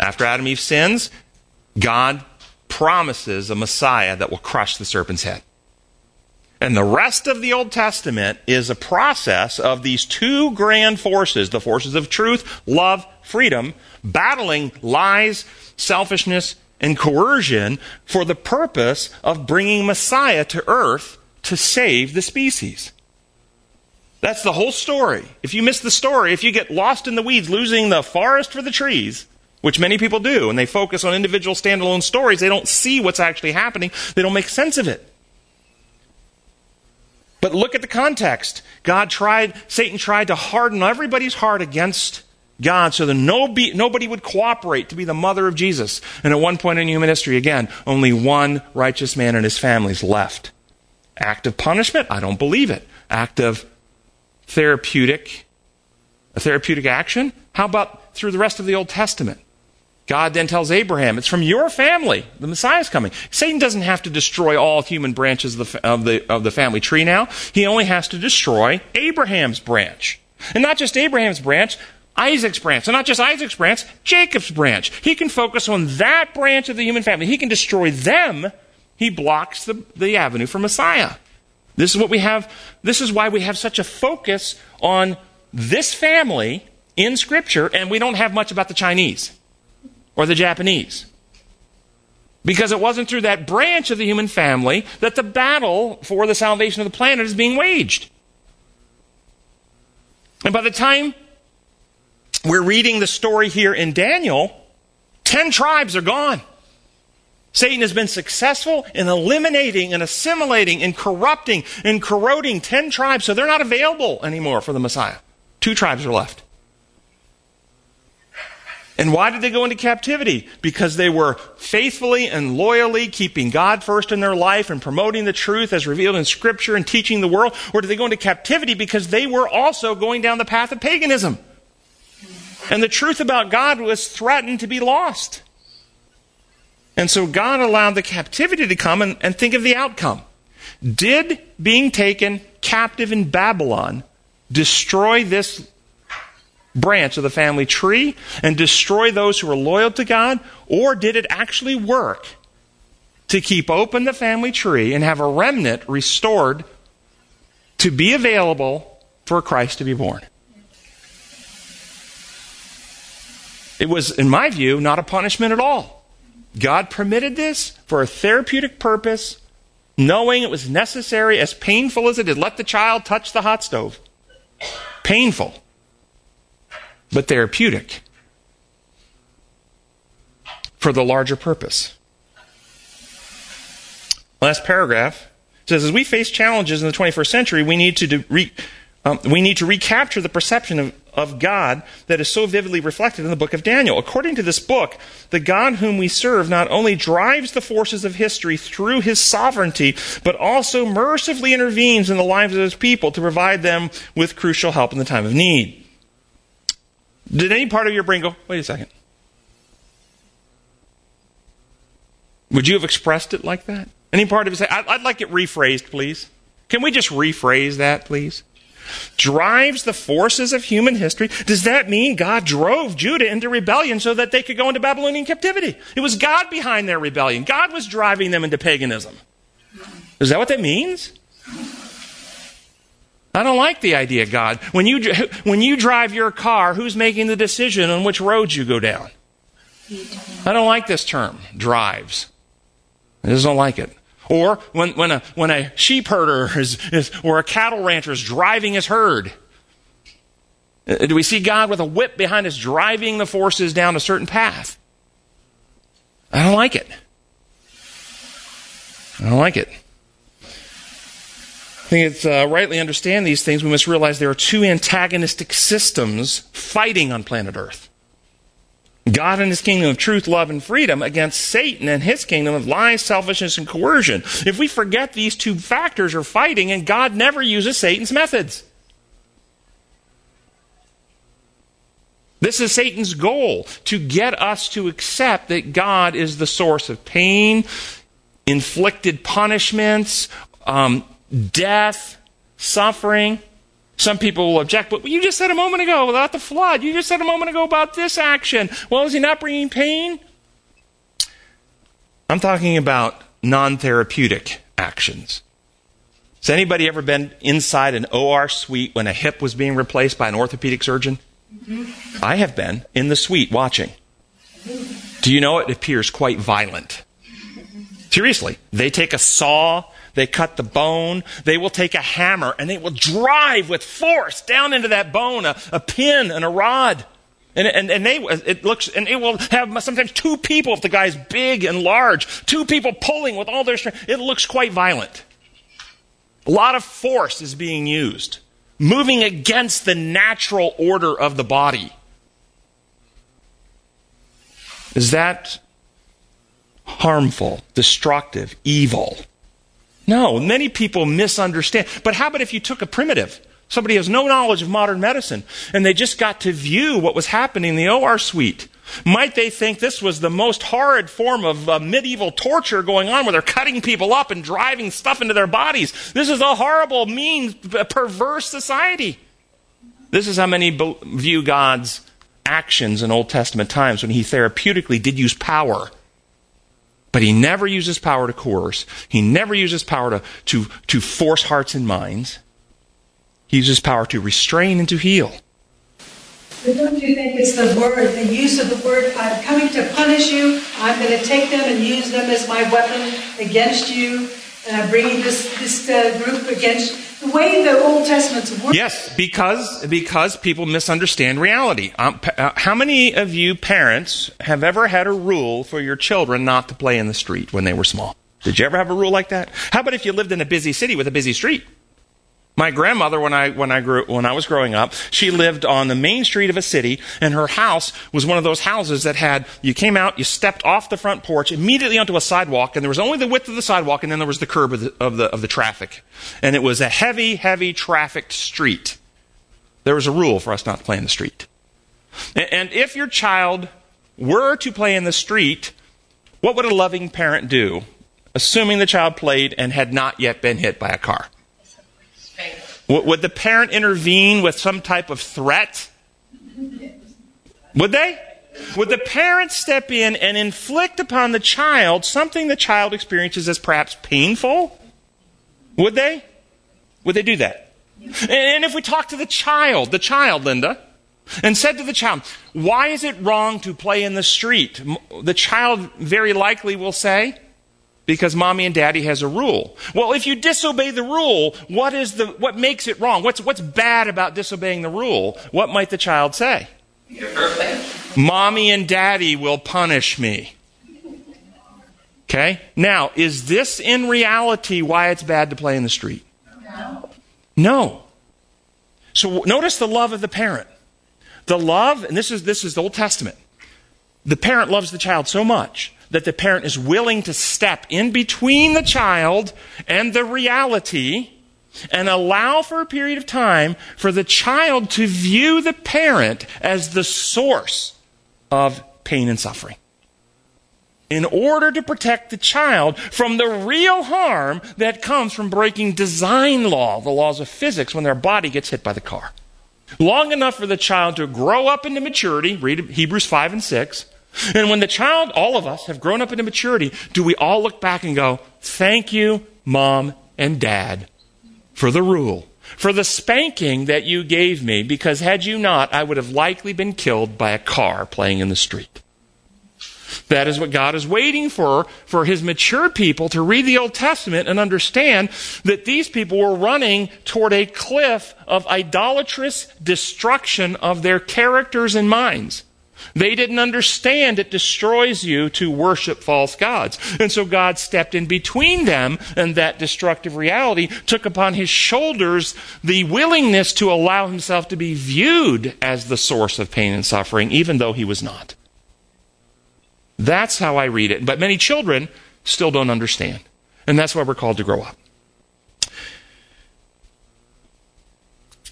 After Adam and Eve sins, God promises a Messiah that will crush the serpent's head. And the rest of the Old Testament is a process of these two grand forces, the forces of truth, love, freedom, battling lies, selfishness, and coercion for the purpose of bringing Messiah to earth to save the species. That's the whole story. If you miss the story, if you get lost in the weeds, losing the forest for the trees, which many people do, and they focus on individual standalone stories, they don't see what's actually happening, they don't make sense of it. But look at the context. God tried, Satan tried to harden everybody's heart against God so that no nobody would cooperate to be the mother of Jesus. And at one point in human history, again, only one righteous man and his family's left. Act of punishment? I don't believe it. Act of therapeutic, a therapeutic action? How about through the rest of the Old Testament? God then tells Abraham, it's from your family. The Messiah is coming. Satan doesn't have to destroy all human branches of the, of the, of the family tree now. He only has to destroy Abraham's branch. And not just Abraham's branch, Isaac's branch. And not just Isaac's branch, Jacob's branch. He can focus on that branch of the human family. He can destroy them. He blocks the, the avenue for Messiah. This is what we have. This is why we have such a focus on this family in Scripture, and we don't have much about the Chinese or the Japanese. Because it wasn't through that branch of the human family that the battle for the salvation of the planet is being waged. And by the time we're reading the story here in Daniel, 10 tribes are gone. Satan has been successful in eliminating and assimilating and corrupting and corroding 10 tribes, so they're not available anymore for the Messiah. Two tribes are left. And why did they go into captivity? Because they were faithfully and loyally keeping God first in their life and promoting the truth as revealed in Scripture and teaching the world? Or did they go into captivity because they were also going down the path of paganism? And the truth about God was threatened to be lost. And so God allowed the captivity to come and, and think of the outcome. Did being taken captive in Babylon destroy this branch of the family tree and destroy those who were loyal to God? Or did it actually work to keep open the family tree and have a remnant restored to be available for Christ to be born? It was, in my view, not a punishment at all. God permitted this for a therapeutic purpose knowing it was necessary, as painful as it is. Let the child touch the hot stove. Painful, but therapeutic for the larger purpose. Last paragraph says, as we face challenges in the 21st century, we need to re, um, we need to recapture the perception of, of God that is so vividly reflected in the book of Daniel. According to this book, the God whom we serve not only drives the forces of history through his sovereignty, but also mercifully intervenes in the lives of his people to provide them with crucial help in the time of need. Did any part of your brain go, wait a second? Would you have expressed it like that? Any part of it say, I'd, I'd like it rephrased, please? Can we just rephrase that, please? Drives the forces of human history. Does that mean God drove Judah into rebellion so that they could go into Babylonian captivity? It was God behind their rebellion. God was driving them into paganism. Is that what that means? I don't like the idea, God. When you, when you drive your car, who's making the decision on which roads you go down? I don't like this term, drives. I just don't like it. Or when, when, a, when a sheep herder is, is, or a cattle rancher is driving his herd. Uh, do we see God with a whip behind us driving the forces down a certain path? I don't like it. I don't like it. I think it's uh, rightly understand these things. We must realize there are two antagonistic systems fighting on planet Earth. God and his kingdom of truth, love, and freedom against Satan and his kingdom of lies, selfishness, and coercion. If we forget these two factors are fighting, and God never uses Satan's methods. This is Satan's goal to get us to accept that God is the source of pain, inflicted punishments, um, death, suffering. Some people will object, but you just said a moment ago about the flood. You just said a moment ago about this action. Well, is he not bringing pain? I'm talking about non therapeutic actions. Has anybody ever been inside an OR suite when a hip was being replaced by an orthopedic surgeon? I have been in the suite watching. Do you know it appears quite violent? Seriously, they take a saw they cut the bone. They will take a hammer and they will drive with force down into that bone a, a pin and a rod. And, and, and they, it looks, and it will have sometimes two people, if the guy's big and large, two people pulling with all their strength. It looks quite violent. A lot of force is being used, moving against the natural order of the body. Is that harmful, destructive, evil? No, many people misunderstand. But how about if you took a primitive? Somebody has no knowledge of modern medicine, and they just got to view what was happening in the OR suite. Might they think this was the most horrid form of uh, medieval torture going on where they're cutting people up and driving stuff into their bodies? This is a horrible, mean, perverse society. This is how many view God's actions in Old Testament times when he therapeutically did use power but he never uses power to coerce. He never uses power to, to, to force hearts and minds. He uses power to restrain and to heal. But don't you think it's the word, the use of the word, I'm coming to punish you, I'm going to take them and use them as my weapon against you, I'm bringing this, this uh, group against the way the Old Testament's work. Yes, because because people misunderstand reality. Um, uh, how many of you parents have ever had a rule for your children not to play in the street when they were small? Did you ever have a rule like that? How about if you lived in a busy city with a busy street? My grandmother, when I, when I grew, when I was growing up, she lived on the main street of a city, and her house was one of those houses that had, you came out, you stepped off the front porch, immediately onto a sidewalk, and there was only the width of the sidewalk, and then there was the curb of the, of the, of the traffic. And it was a heavy, heavy trafficked street. There was a rule for us not to play in the street. And, and if your child were to play in the street, what would a loving parent do, assuming the child played and had not yet been hit by a car? Would the parent intervene with some type of threat? Would they? Would the parent step in and inflict upon the child something the child experiences as perhaps painful? Would they? Would they do that? And if we talk to the child, the child, Linda, and said to the child, Why is it wrong to play in the street? The child very likely will say, because mommy and daddy has a rule. Well, if you disobey the rule, what is the what makes it wrong? What's what's bad about disobeying the rule? What might the child say? Mommy and daddy will punish me. Okay? Now, is this in reality why it's bad to play in the street? No. No. So notice the love of the parent. The love, and this is this is the Old Testament. The parent loves the child so much that the parent is willing to step in between the child and the reality and allow for a period of time for the child to view the parent as the source of pain and suffering. In order to protect the child from the real harm that comes from breaking design law, the laws of physics, when their body gets hit by the car. Long enough for the child to grow up into maturity, read Hebrews 5 and 6, and when the child, all of us, have grown up into maturity, do we all look back and go, Thank you, mom and dad, for the rule, for the spanking that you gave me, because had you not, I would have likely been killed by a car playing in the street. That is what God is waiting for, for His mature people to read the Old Testament and understand that these people were running toward a cliff of idolatrous destruction of their characters and minds. They didn't understand it destroys you to worship false gods. And so God stepped in between them and that destructive reality, took upon his shoulders the willingness to allow himself to be viewed as the source of pain and suffering, even though he was not. That's how I read it. But many children still don't understand. And that's why we're called to grow up.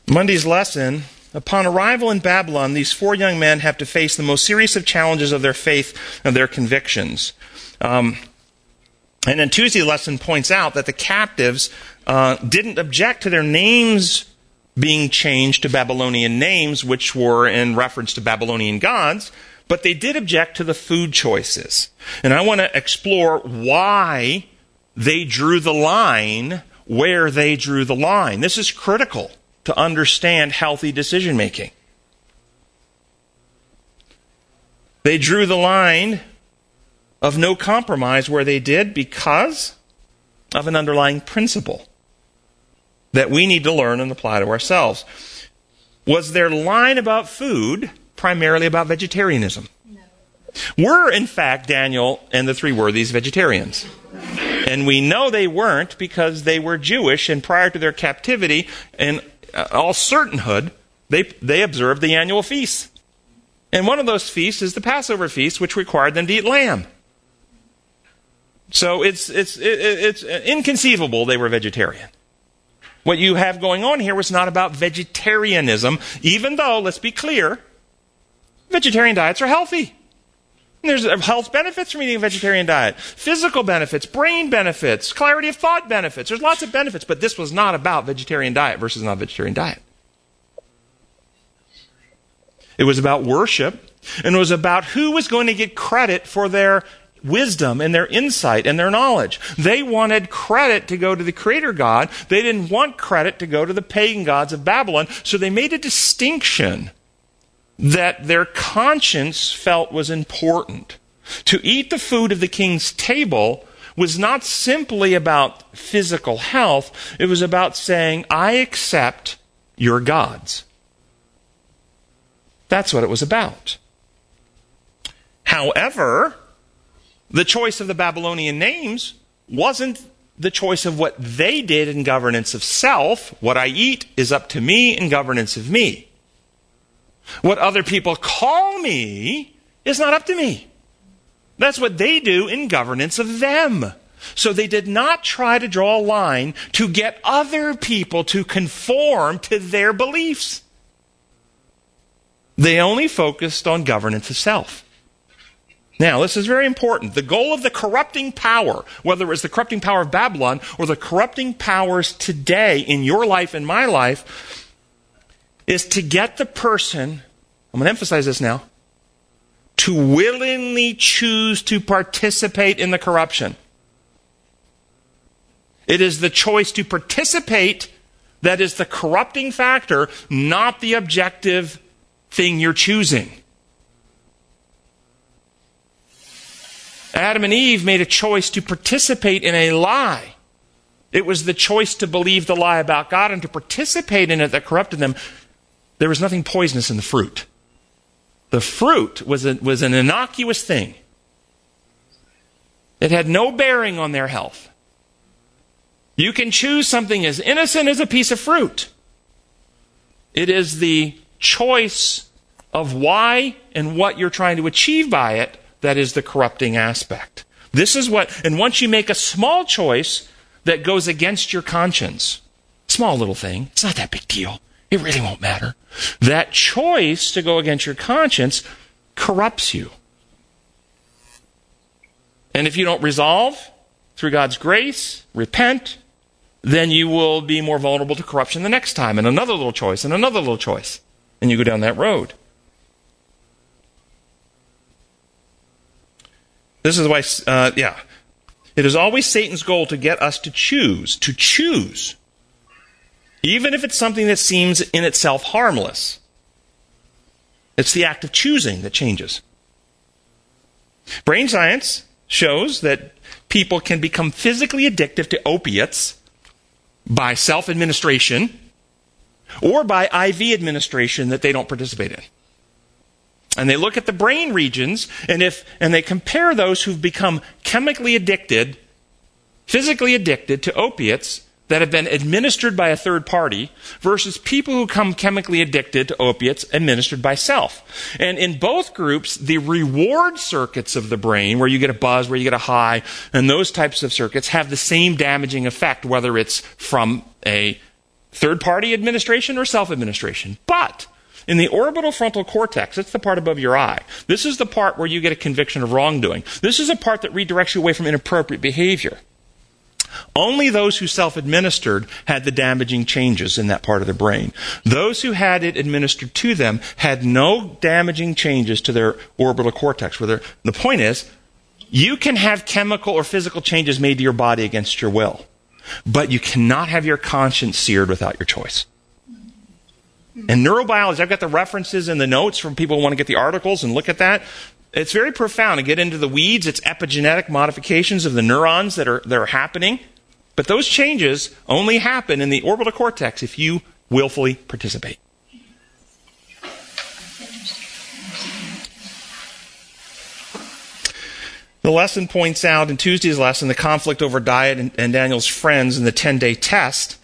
Monday's lesson Upon arrival in Babylon, these four young men have to face the most serious of challenges of their faith and their convictions. Um, and then Tuesday's lesson points out that the captives uh, didn't object to their names being changed to Babylonian names, which were in reference to Babylonian gods, but they did object to the food choices. And I want to explore why they drew the line where they drew the line. This is critical to understand healthy decision making. They drew the line of no compromise where they did because of an underlying principle that we need to learn and apply to ourselves. Was their line about food primarily about vegetarianism? No. Were, in fact, Daniel and the three worthies vegetarians? And we know they weren't because they were Jewish, and prior to their captivity, and Uh, all certainhood, they, they observed the annual feasts. And one of those feasts is the Passover feast, which required them to eat lamb. So it's, it's, it's inconceivable they were vegetarian. What you have going on here was not about vegetarianism, even though, let's be clear, vegetarian diets are healthy. There's uh, health benefits from eating a vegetarian diet, physical benefits, brain benefits, clarity of thought benefits. There's lots of benefits, but this was not about vegetarian diet versus non vegetarian diet. It was about worship, and it was about who was going to get credit for their wisdom and their insight and their knowledge. They wanted credit to go to the creator God. They didn't want credit to go to the pagan gods of Babylon. So they made a distinction that their conscience felt was important. To eat the food of the king's table was not simply about physical health, it was about saying, I accept your gods. That's what it was about. However, the choice of the Babylonian names wasn't the choice of what they did in governance of self. What I eat is up to me in governance of me. What other people call me is not up to me. That's what they do in governance of them. So they did not try to draw a line to get other people to conform to their beliefs. They only focused on governance of self. Now, this is very important. The goal of the corrupting power, whether it's the corrupting power of Babylon or the corrupting powers today in your life and my life, is to get the person, I'm going to emphasize this now, to willingly choose to participate in the corruption. It is the choice to participate that is the corrupting factor, not the objective thing you're choosing. Adam and Eve made a choice to participate in a lie. It was the choice to believe the lie about God and to participate in it that corrupted them. There was nothing poisonous in the fruit. The fruit was, a, was an innocuous thing. It had no bearing on their health. You can choose something as innocent as a piece of fruit. It is the choice of why and what you're trying to achieve by it that is the corrupting aspect. This is what, and once you make a small choice that goes against your conscience, small little thing, it's not that big deal. It really won't matter. That choice to go against your conscience corrupts you. And if you don't resolve through God's grace, repent, then you will be more vulnerable to corruption the next time, and another little choice, and another little choice. And you go down that road. This is why, uh, yeah. It is always Satan's goal to get us to choose, to choose. Even if it's something that seems in itself harmless. It's the act of choosing that changes. Brain science shows that people can become physically addicted to opiates by self administration or by IV administration that they don't participate in. And they look at the brain regions and if and they compare those who've become chemically addicted, physically addicted to opiates that have been administered by a third party versus people who come chemically addicted to opiates administered by self. And in both groups, the reward circuits of the brain, where you get a buzz, where you get a high, and those types of circuits have the same damaging effect, whether it's from a third party administration or self administration. But in the orbital frontal cortex, it's the part above your eye. This is the part where you get a conviction of wrongdoing. This is a part that redirects you away from inappropriate behavior. Only those who self administered had the damaging changes in that part of the brain. Those who had it administered to them had no damaging changes to their orbital cortex. Where the point is, you can have chemical or physical changes made to your body against your will, but you cannot have your conscience seared without your choice. And neurobiology, I've got the references in the notes from people who want to get the articles and look at that. It's very profound. To get into the weeds, it's epigenetic modifications of the neurons that are, that are happening. But those changes only happen in the orbital cortex if you willfully participate. The lesson points out in Tuesday's lesson the conflict over diet and, and Daniel's friends in the 10 day test.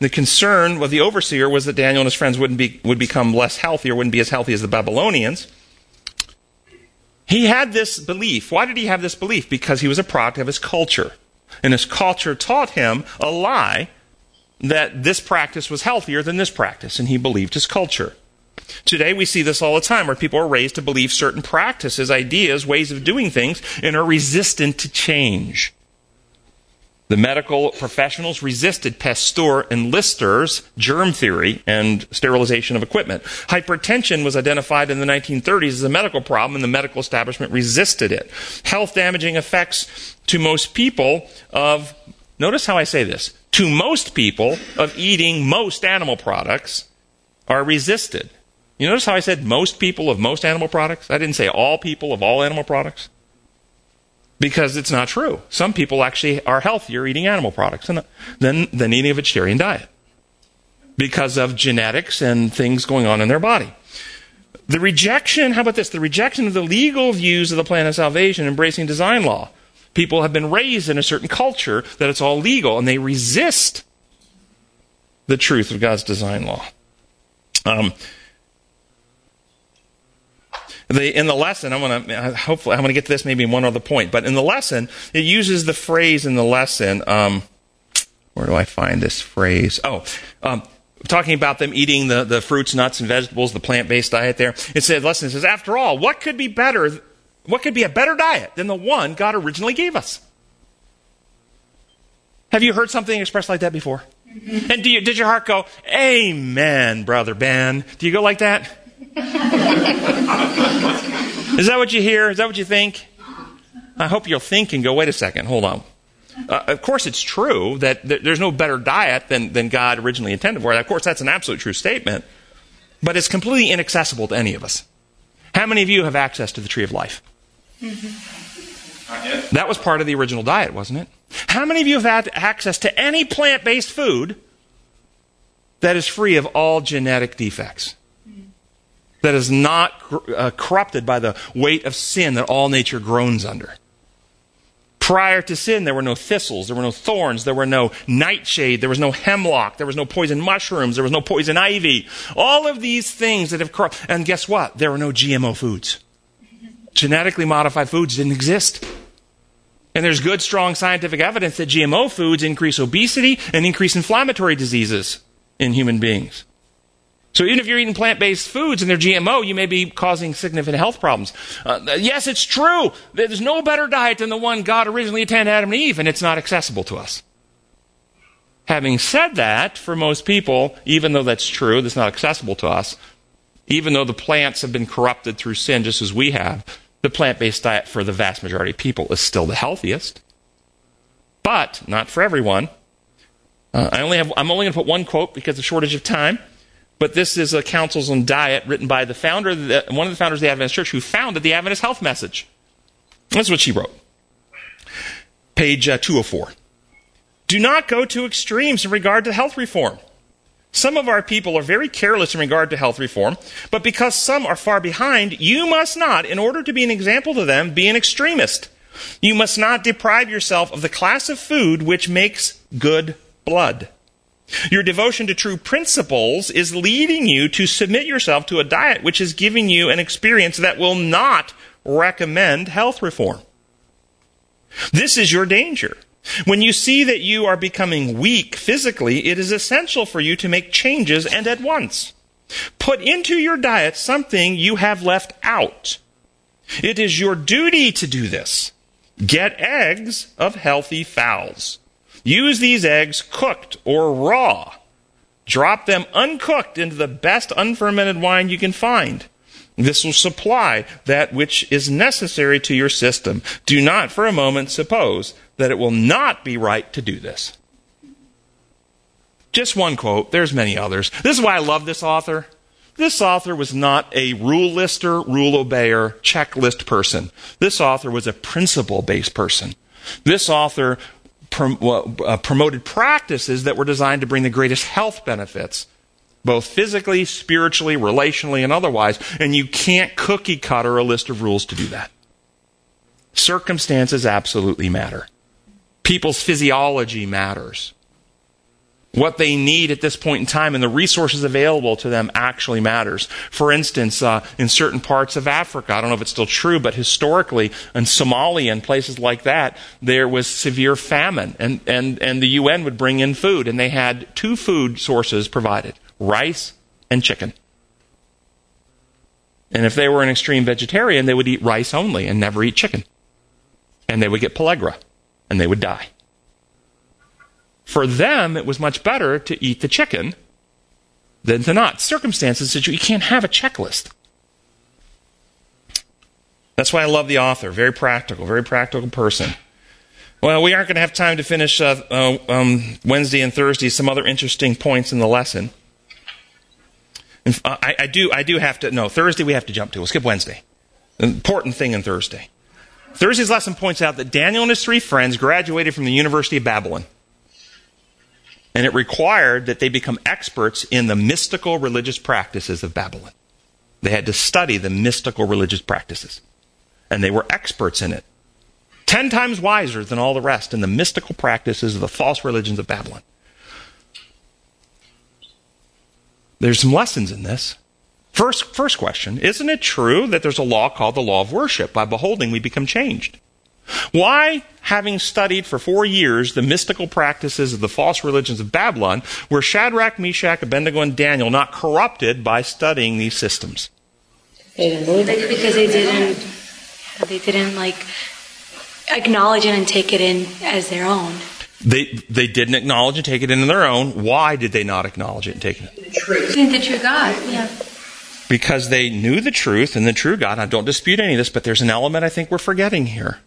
The concern of the overseer was that Daniel and his friends wouldn't be, would become less healthy or wouldn't be as healthy as the Babylonians. He had this belief. Why did he have this belief? Because he was a product of his culture. And his culture taught him a lie that this practice was healthier than this practice, and he believed his culture. Today we see this all the time where people are raised to believe certain practices, ideas, ways of doing things, and are resistant to change. The medical professionals resisted Pasteur and Lister's germ theory and sterilization of equipment. Hypertension was identified in the 1930s as a medical problem, and the medical establishment resisted it. Health damaging effects to most people of, notice how I say this, to most people of eating most animal products are resisted. You notice how I said most people of most animal products? I didn't say all people of all animal products because it's not true. Some people actually are healthier eating animal products than, than, than eating a vegetarian diet because of genetics and things going on in their body. The rejection, how about this? The rejection of the legal views of the plan of salvation, embracing design law. People have been raised in a certain culture that it's all legal, and they resist the truth of God's design law. Um, the, in the lesson, I'm going to hopefully I'm going to get to this maybe in one other point, but in the lesson, it uses the phrase in the lesson. Um, where do I find this phrase? Oh, um, talking about them eating the, the fruits, nuts, and vegetables, the plant based diet. There, it says, lesson says, after all, what could be better? What could be a better diet than the one God originally gave us? Have you heard something expressed like that before? And you, did your heart go, Amen, Brother Ben? Do you go like that? Is that what you hear? Is that what you think? I hope you'll think and go, wait a second, hold on. Uh, of course, it's true that th- there's no better diet than, than God originally intended for it. Of course, that's an absolute true statement, but it's completely inaccessible to any of us. How many of you have access to the tree of life? Mm-hmm. That was part of the original diet, wasn't it? How many of you have had access to any plant based food that is free of all genetic defects? That is not uh, corrupted by the weight of sin that all nature groans under. Prior to sin, there were no thistles, there were no thorns, there were no nightshade, there was no hemlock, there was no poison mushrooms, there was no poison ivy. All of these things that have corrupted. And guess what? There were no GMO foods. Genetically modified foods didn't exist. And there's good, strong scientific evidence that GMO foods increase obesity and increase inflammatory diseases in human beings. So even if you're eating plant-based foods and they're GMO, you may be causing significant health problems. Uh, yes, it's true. There's no better diet than the one God originally intended Adam and Eve, and it's not accessible to us. Having said that, for most people, even though that's true, that's not accessible to us, even though the plants have been corrupted through sin just as we have, the plant-based diet for the vast majority of people is still the healthiest. But not for everyone. Uh, I only have, I'm only going to put one quote because of shortage of time. But this is a counsels on diet written by the founder, the, one of the founders of the Adventist Church, who founded the Adventist Health Message. That's what she wrote. Page uh, 204. Do not go to extremes in regard to health reform. Some of our people are very careless in regard to health reform, but because some are far behind, you must not, in order to be an example to them, be an extremist. You must not deprive yourself of the class of food which makes good blood. Your devotion to true principles is leading you to submit yourself to a diet which is giving you an experience that will not recommend health reform. This is your danger. When you see that you are becoming weak physically, it is essential for you to make changes and at once. Put into your diet something you have left out. It is your duty to do this. Get eggs of healthy fowls. Use these eggs cooked or raw. Drop them uncooked into the best unfermented wine you can find. This will supply that which is necessary to your system. Do not for a moment suppose that it will not be right to do this. Just one quote. There's many others. This is why I love this author. This author was not a rule lister, rule obeyer, checklist person. This author was a principle based person. This author prom- uh, promoted practices that were designed to bring the greatest health benefits, both physically, spiritually, relationally, and otherwise. And you can't cookie cutter a list of rules to do that. Circumstances absolutely matter. People's physiology matters. What they need at this point in time and the resources available to them actually matters. For instance, uh, in certain parts of Africa, I don't know if it's still true, but historically in Somalia and places like that, there was severe famine, and, and, and the UN would bring in food, and they had two food sources provided rice and chicken. And if they were an extreme vegetarian, they would eat rice only and never eat chicken. And they would get pellagra, and they would die. For them, it was much better to eat the chicken than to not. Circumstances that you, can't have a checklist. That's why I love the author. Very practical, very practical person. Well, we aren't going to have time to finish uh, uh, um, Wednesday and Thursday. Some other interesting points in the lesson. And, uh, I, I, do. I do have to. No, Thursday we have to jump to. We'll skip Wednesday. Important thing in Thursday. Thursday's lesson points out that Daniel and his three friends graduated from the University of Babylon and it required that they become experts in the mystical religious practices of Babylon. They had to study the mystical religious practices, and they were experts in it. Ten times wiser than all the rest in the mystical practices of the false religions of Babylon. There's some lessons in this. First, first question Isn't it true that there's a law called the law of worship? By beholding, we become changed. Why, having studied for four years the mystical practices of the false religions of Babylon, were Shadrach, Meshach, Abednego, and Daniel not corrupted by studying these systems? They didn't believe it. Because they didn't, they didn't like acknowledge it and take it in as their own. They, they didn't acknowledge and take it in their own. Why did they not acknowledge it and take it? In? The true God. Yeah. Because they knew the truth and the true God. I don't dispute any of this, but there's an element I think we're forgetting here.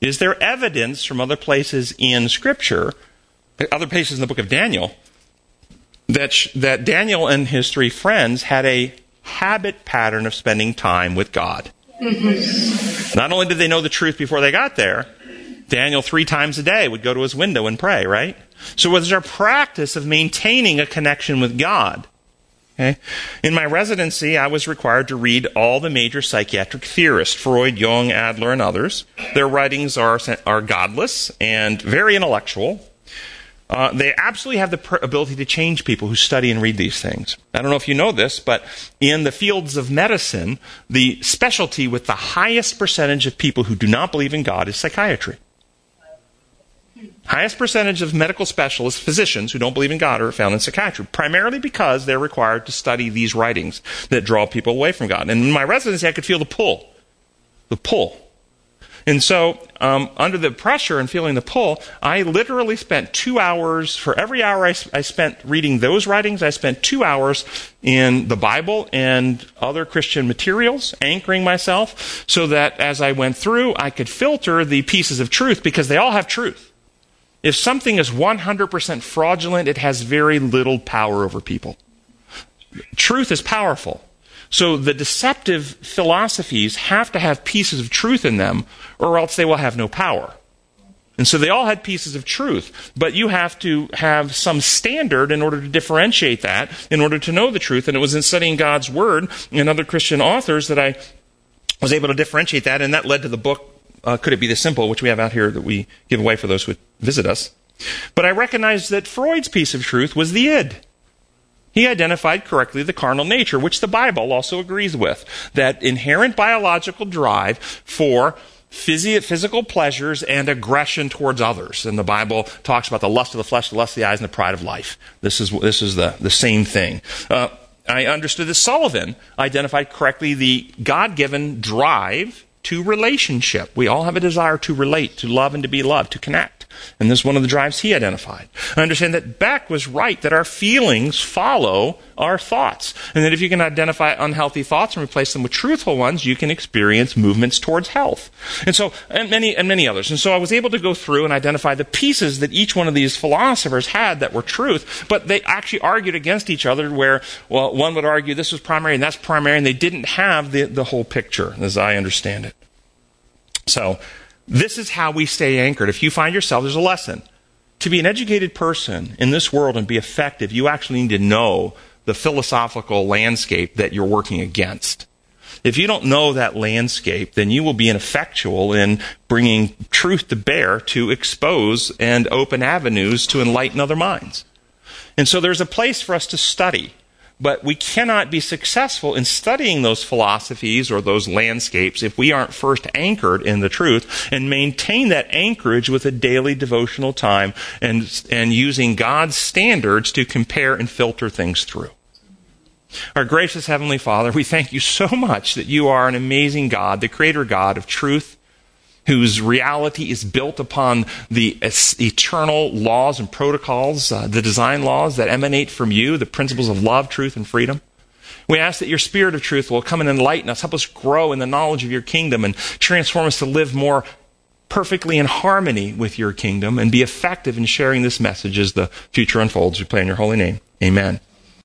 Is there evidence from other places in Scripture, other places in the book of Daniel, that, sh- that Daniel and his three friends had a habit pattern of spending time with God? Mm-hmm. Not only did they know the truth before they got there, Daniel three times a day would go to his window and pray, right? So was our practice of maintaining a connection with God. Okay? In my residency, I was required to read all the major psychiatric theorists, Freud, Jung, Adler, and others. Their writings are, are godless and very intellectual. Uh, they absolutely have the pr- ability to change people who study and read these things. I don't know if you know this, but in the fields of medicine, the specialty with the highest percentage of people who do not believe in God is psychiatry. Highest percentage of medical specialists, physicians who don't believe in God, are found in psychiatry, primarily because they're required to study these writings that draw people away from God. And in my residency, I could feel the pull. The pull. And so, um, under the pressure and feeling the pull, I literally spent two hours, for every hour I, I spent reading those writings, I spent two hours in the Bible and other Christian materials, anchoring myself, so that as I went through, I could filter the pieces of truth because they all have truth. If something is 100% fraudulent, it has very little power over people. Truth is powerful. So the deceptive philosophies have to have pieces of truth in them, or else they will have no power. And so they all had pieces of truth, but you have to have some standard in order to differentiate that, in order to know the truth. And it was in studying God's Word and other Christian authors that I was able to differentiate that, and that led to the book uh, Could It Be This Simple, which we have out here that we give away for those who visit us. But I recognized that Freud's piece of truth was the id. He identified correctly the carnal nature, which the Bible also agrees with. That inherent biological drive for physical pleasures and aggression towards others. And the Bible talks about the lust of the flesh, the lust of the eyes, and the pride of life. This is, this is the, the same thing. Uh, I understood that Sullivan identified correctly the God given drive to relationship. We all have a desire to relate, to love, and to be loved, to connect. And this is one of the drives he identified. I understand that Beck was right that our feelings follow our thoughts. And that if you can identify unhealthy thoughts and replace them with truthful ones, you can experience movements towards health. And so, and many, and many others. And so I was able to go through and identify the pieces that each one of these philosophers had that were truth, but they actually argued against each other where, well, one would argue this was primary and that's primary, and they didn't have the, the whole picture, as I understand it. So, this is how we stay anchored. If you find yourself, there's a lesson. To be an educated person in this world and be effective, you actually need to know the philosophical landscape that you're working against. If you don't know that landscape, then you will be ineffectual in bringing truth to bear to expose and open avenues to enlighten other minds. And so there's a place for us to study. But we cannot be successful in studying those philosophies or those landscapes if we aren't first anchored in the truth and maintain that anchorage with a daily devotional time and, and using God's standards to compare and filter things through. Our gracious Heavenly Father, we thank you so much that you are an amazing God, the Creator God of truth whose reality is built upon the eternal laws and protocols, uh, the design laws that emanate from you, the principles of love, truth, and freedom. We ask that your spirit of truth will come and enlighten us, help us grow in the knowledge of your kingdom, and transform us to live more perfectly in harmony with your kingdom and be effective in sharing this message as the future unfolds. We pray in your holy name. Amen.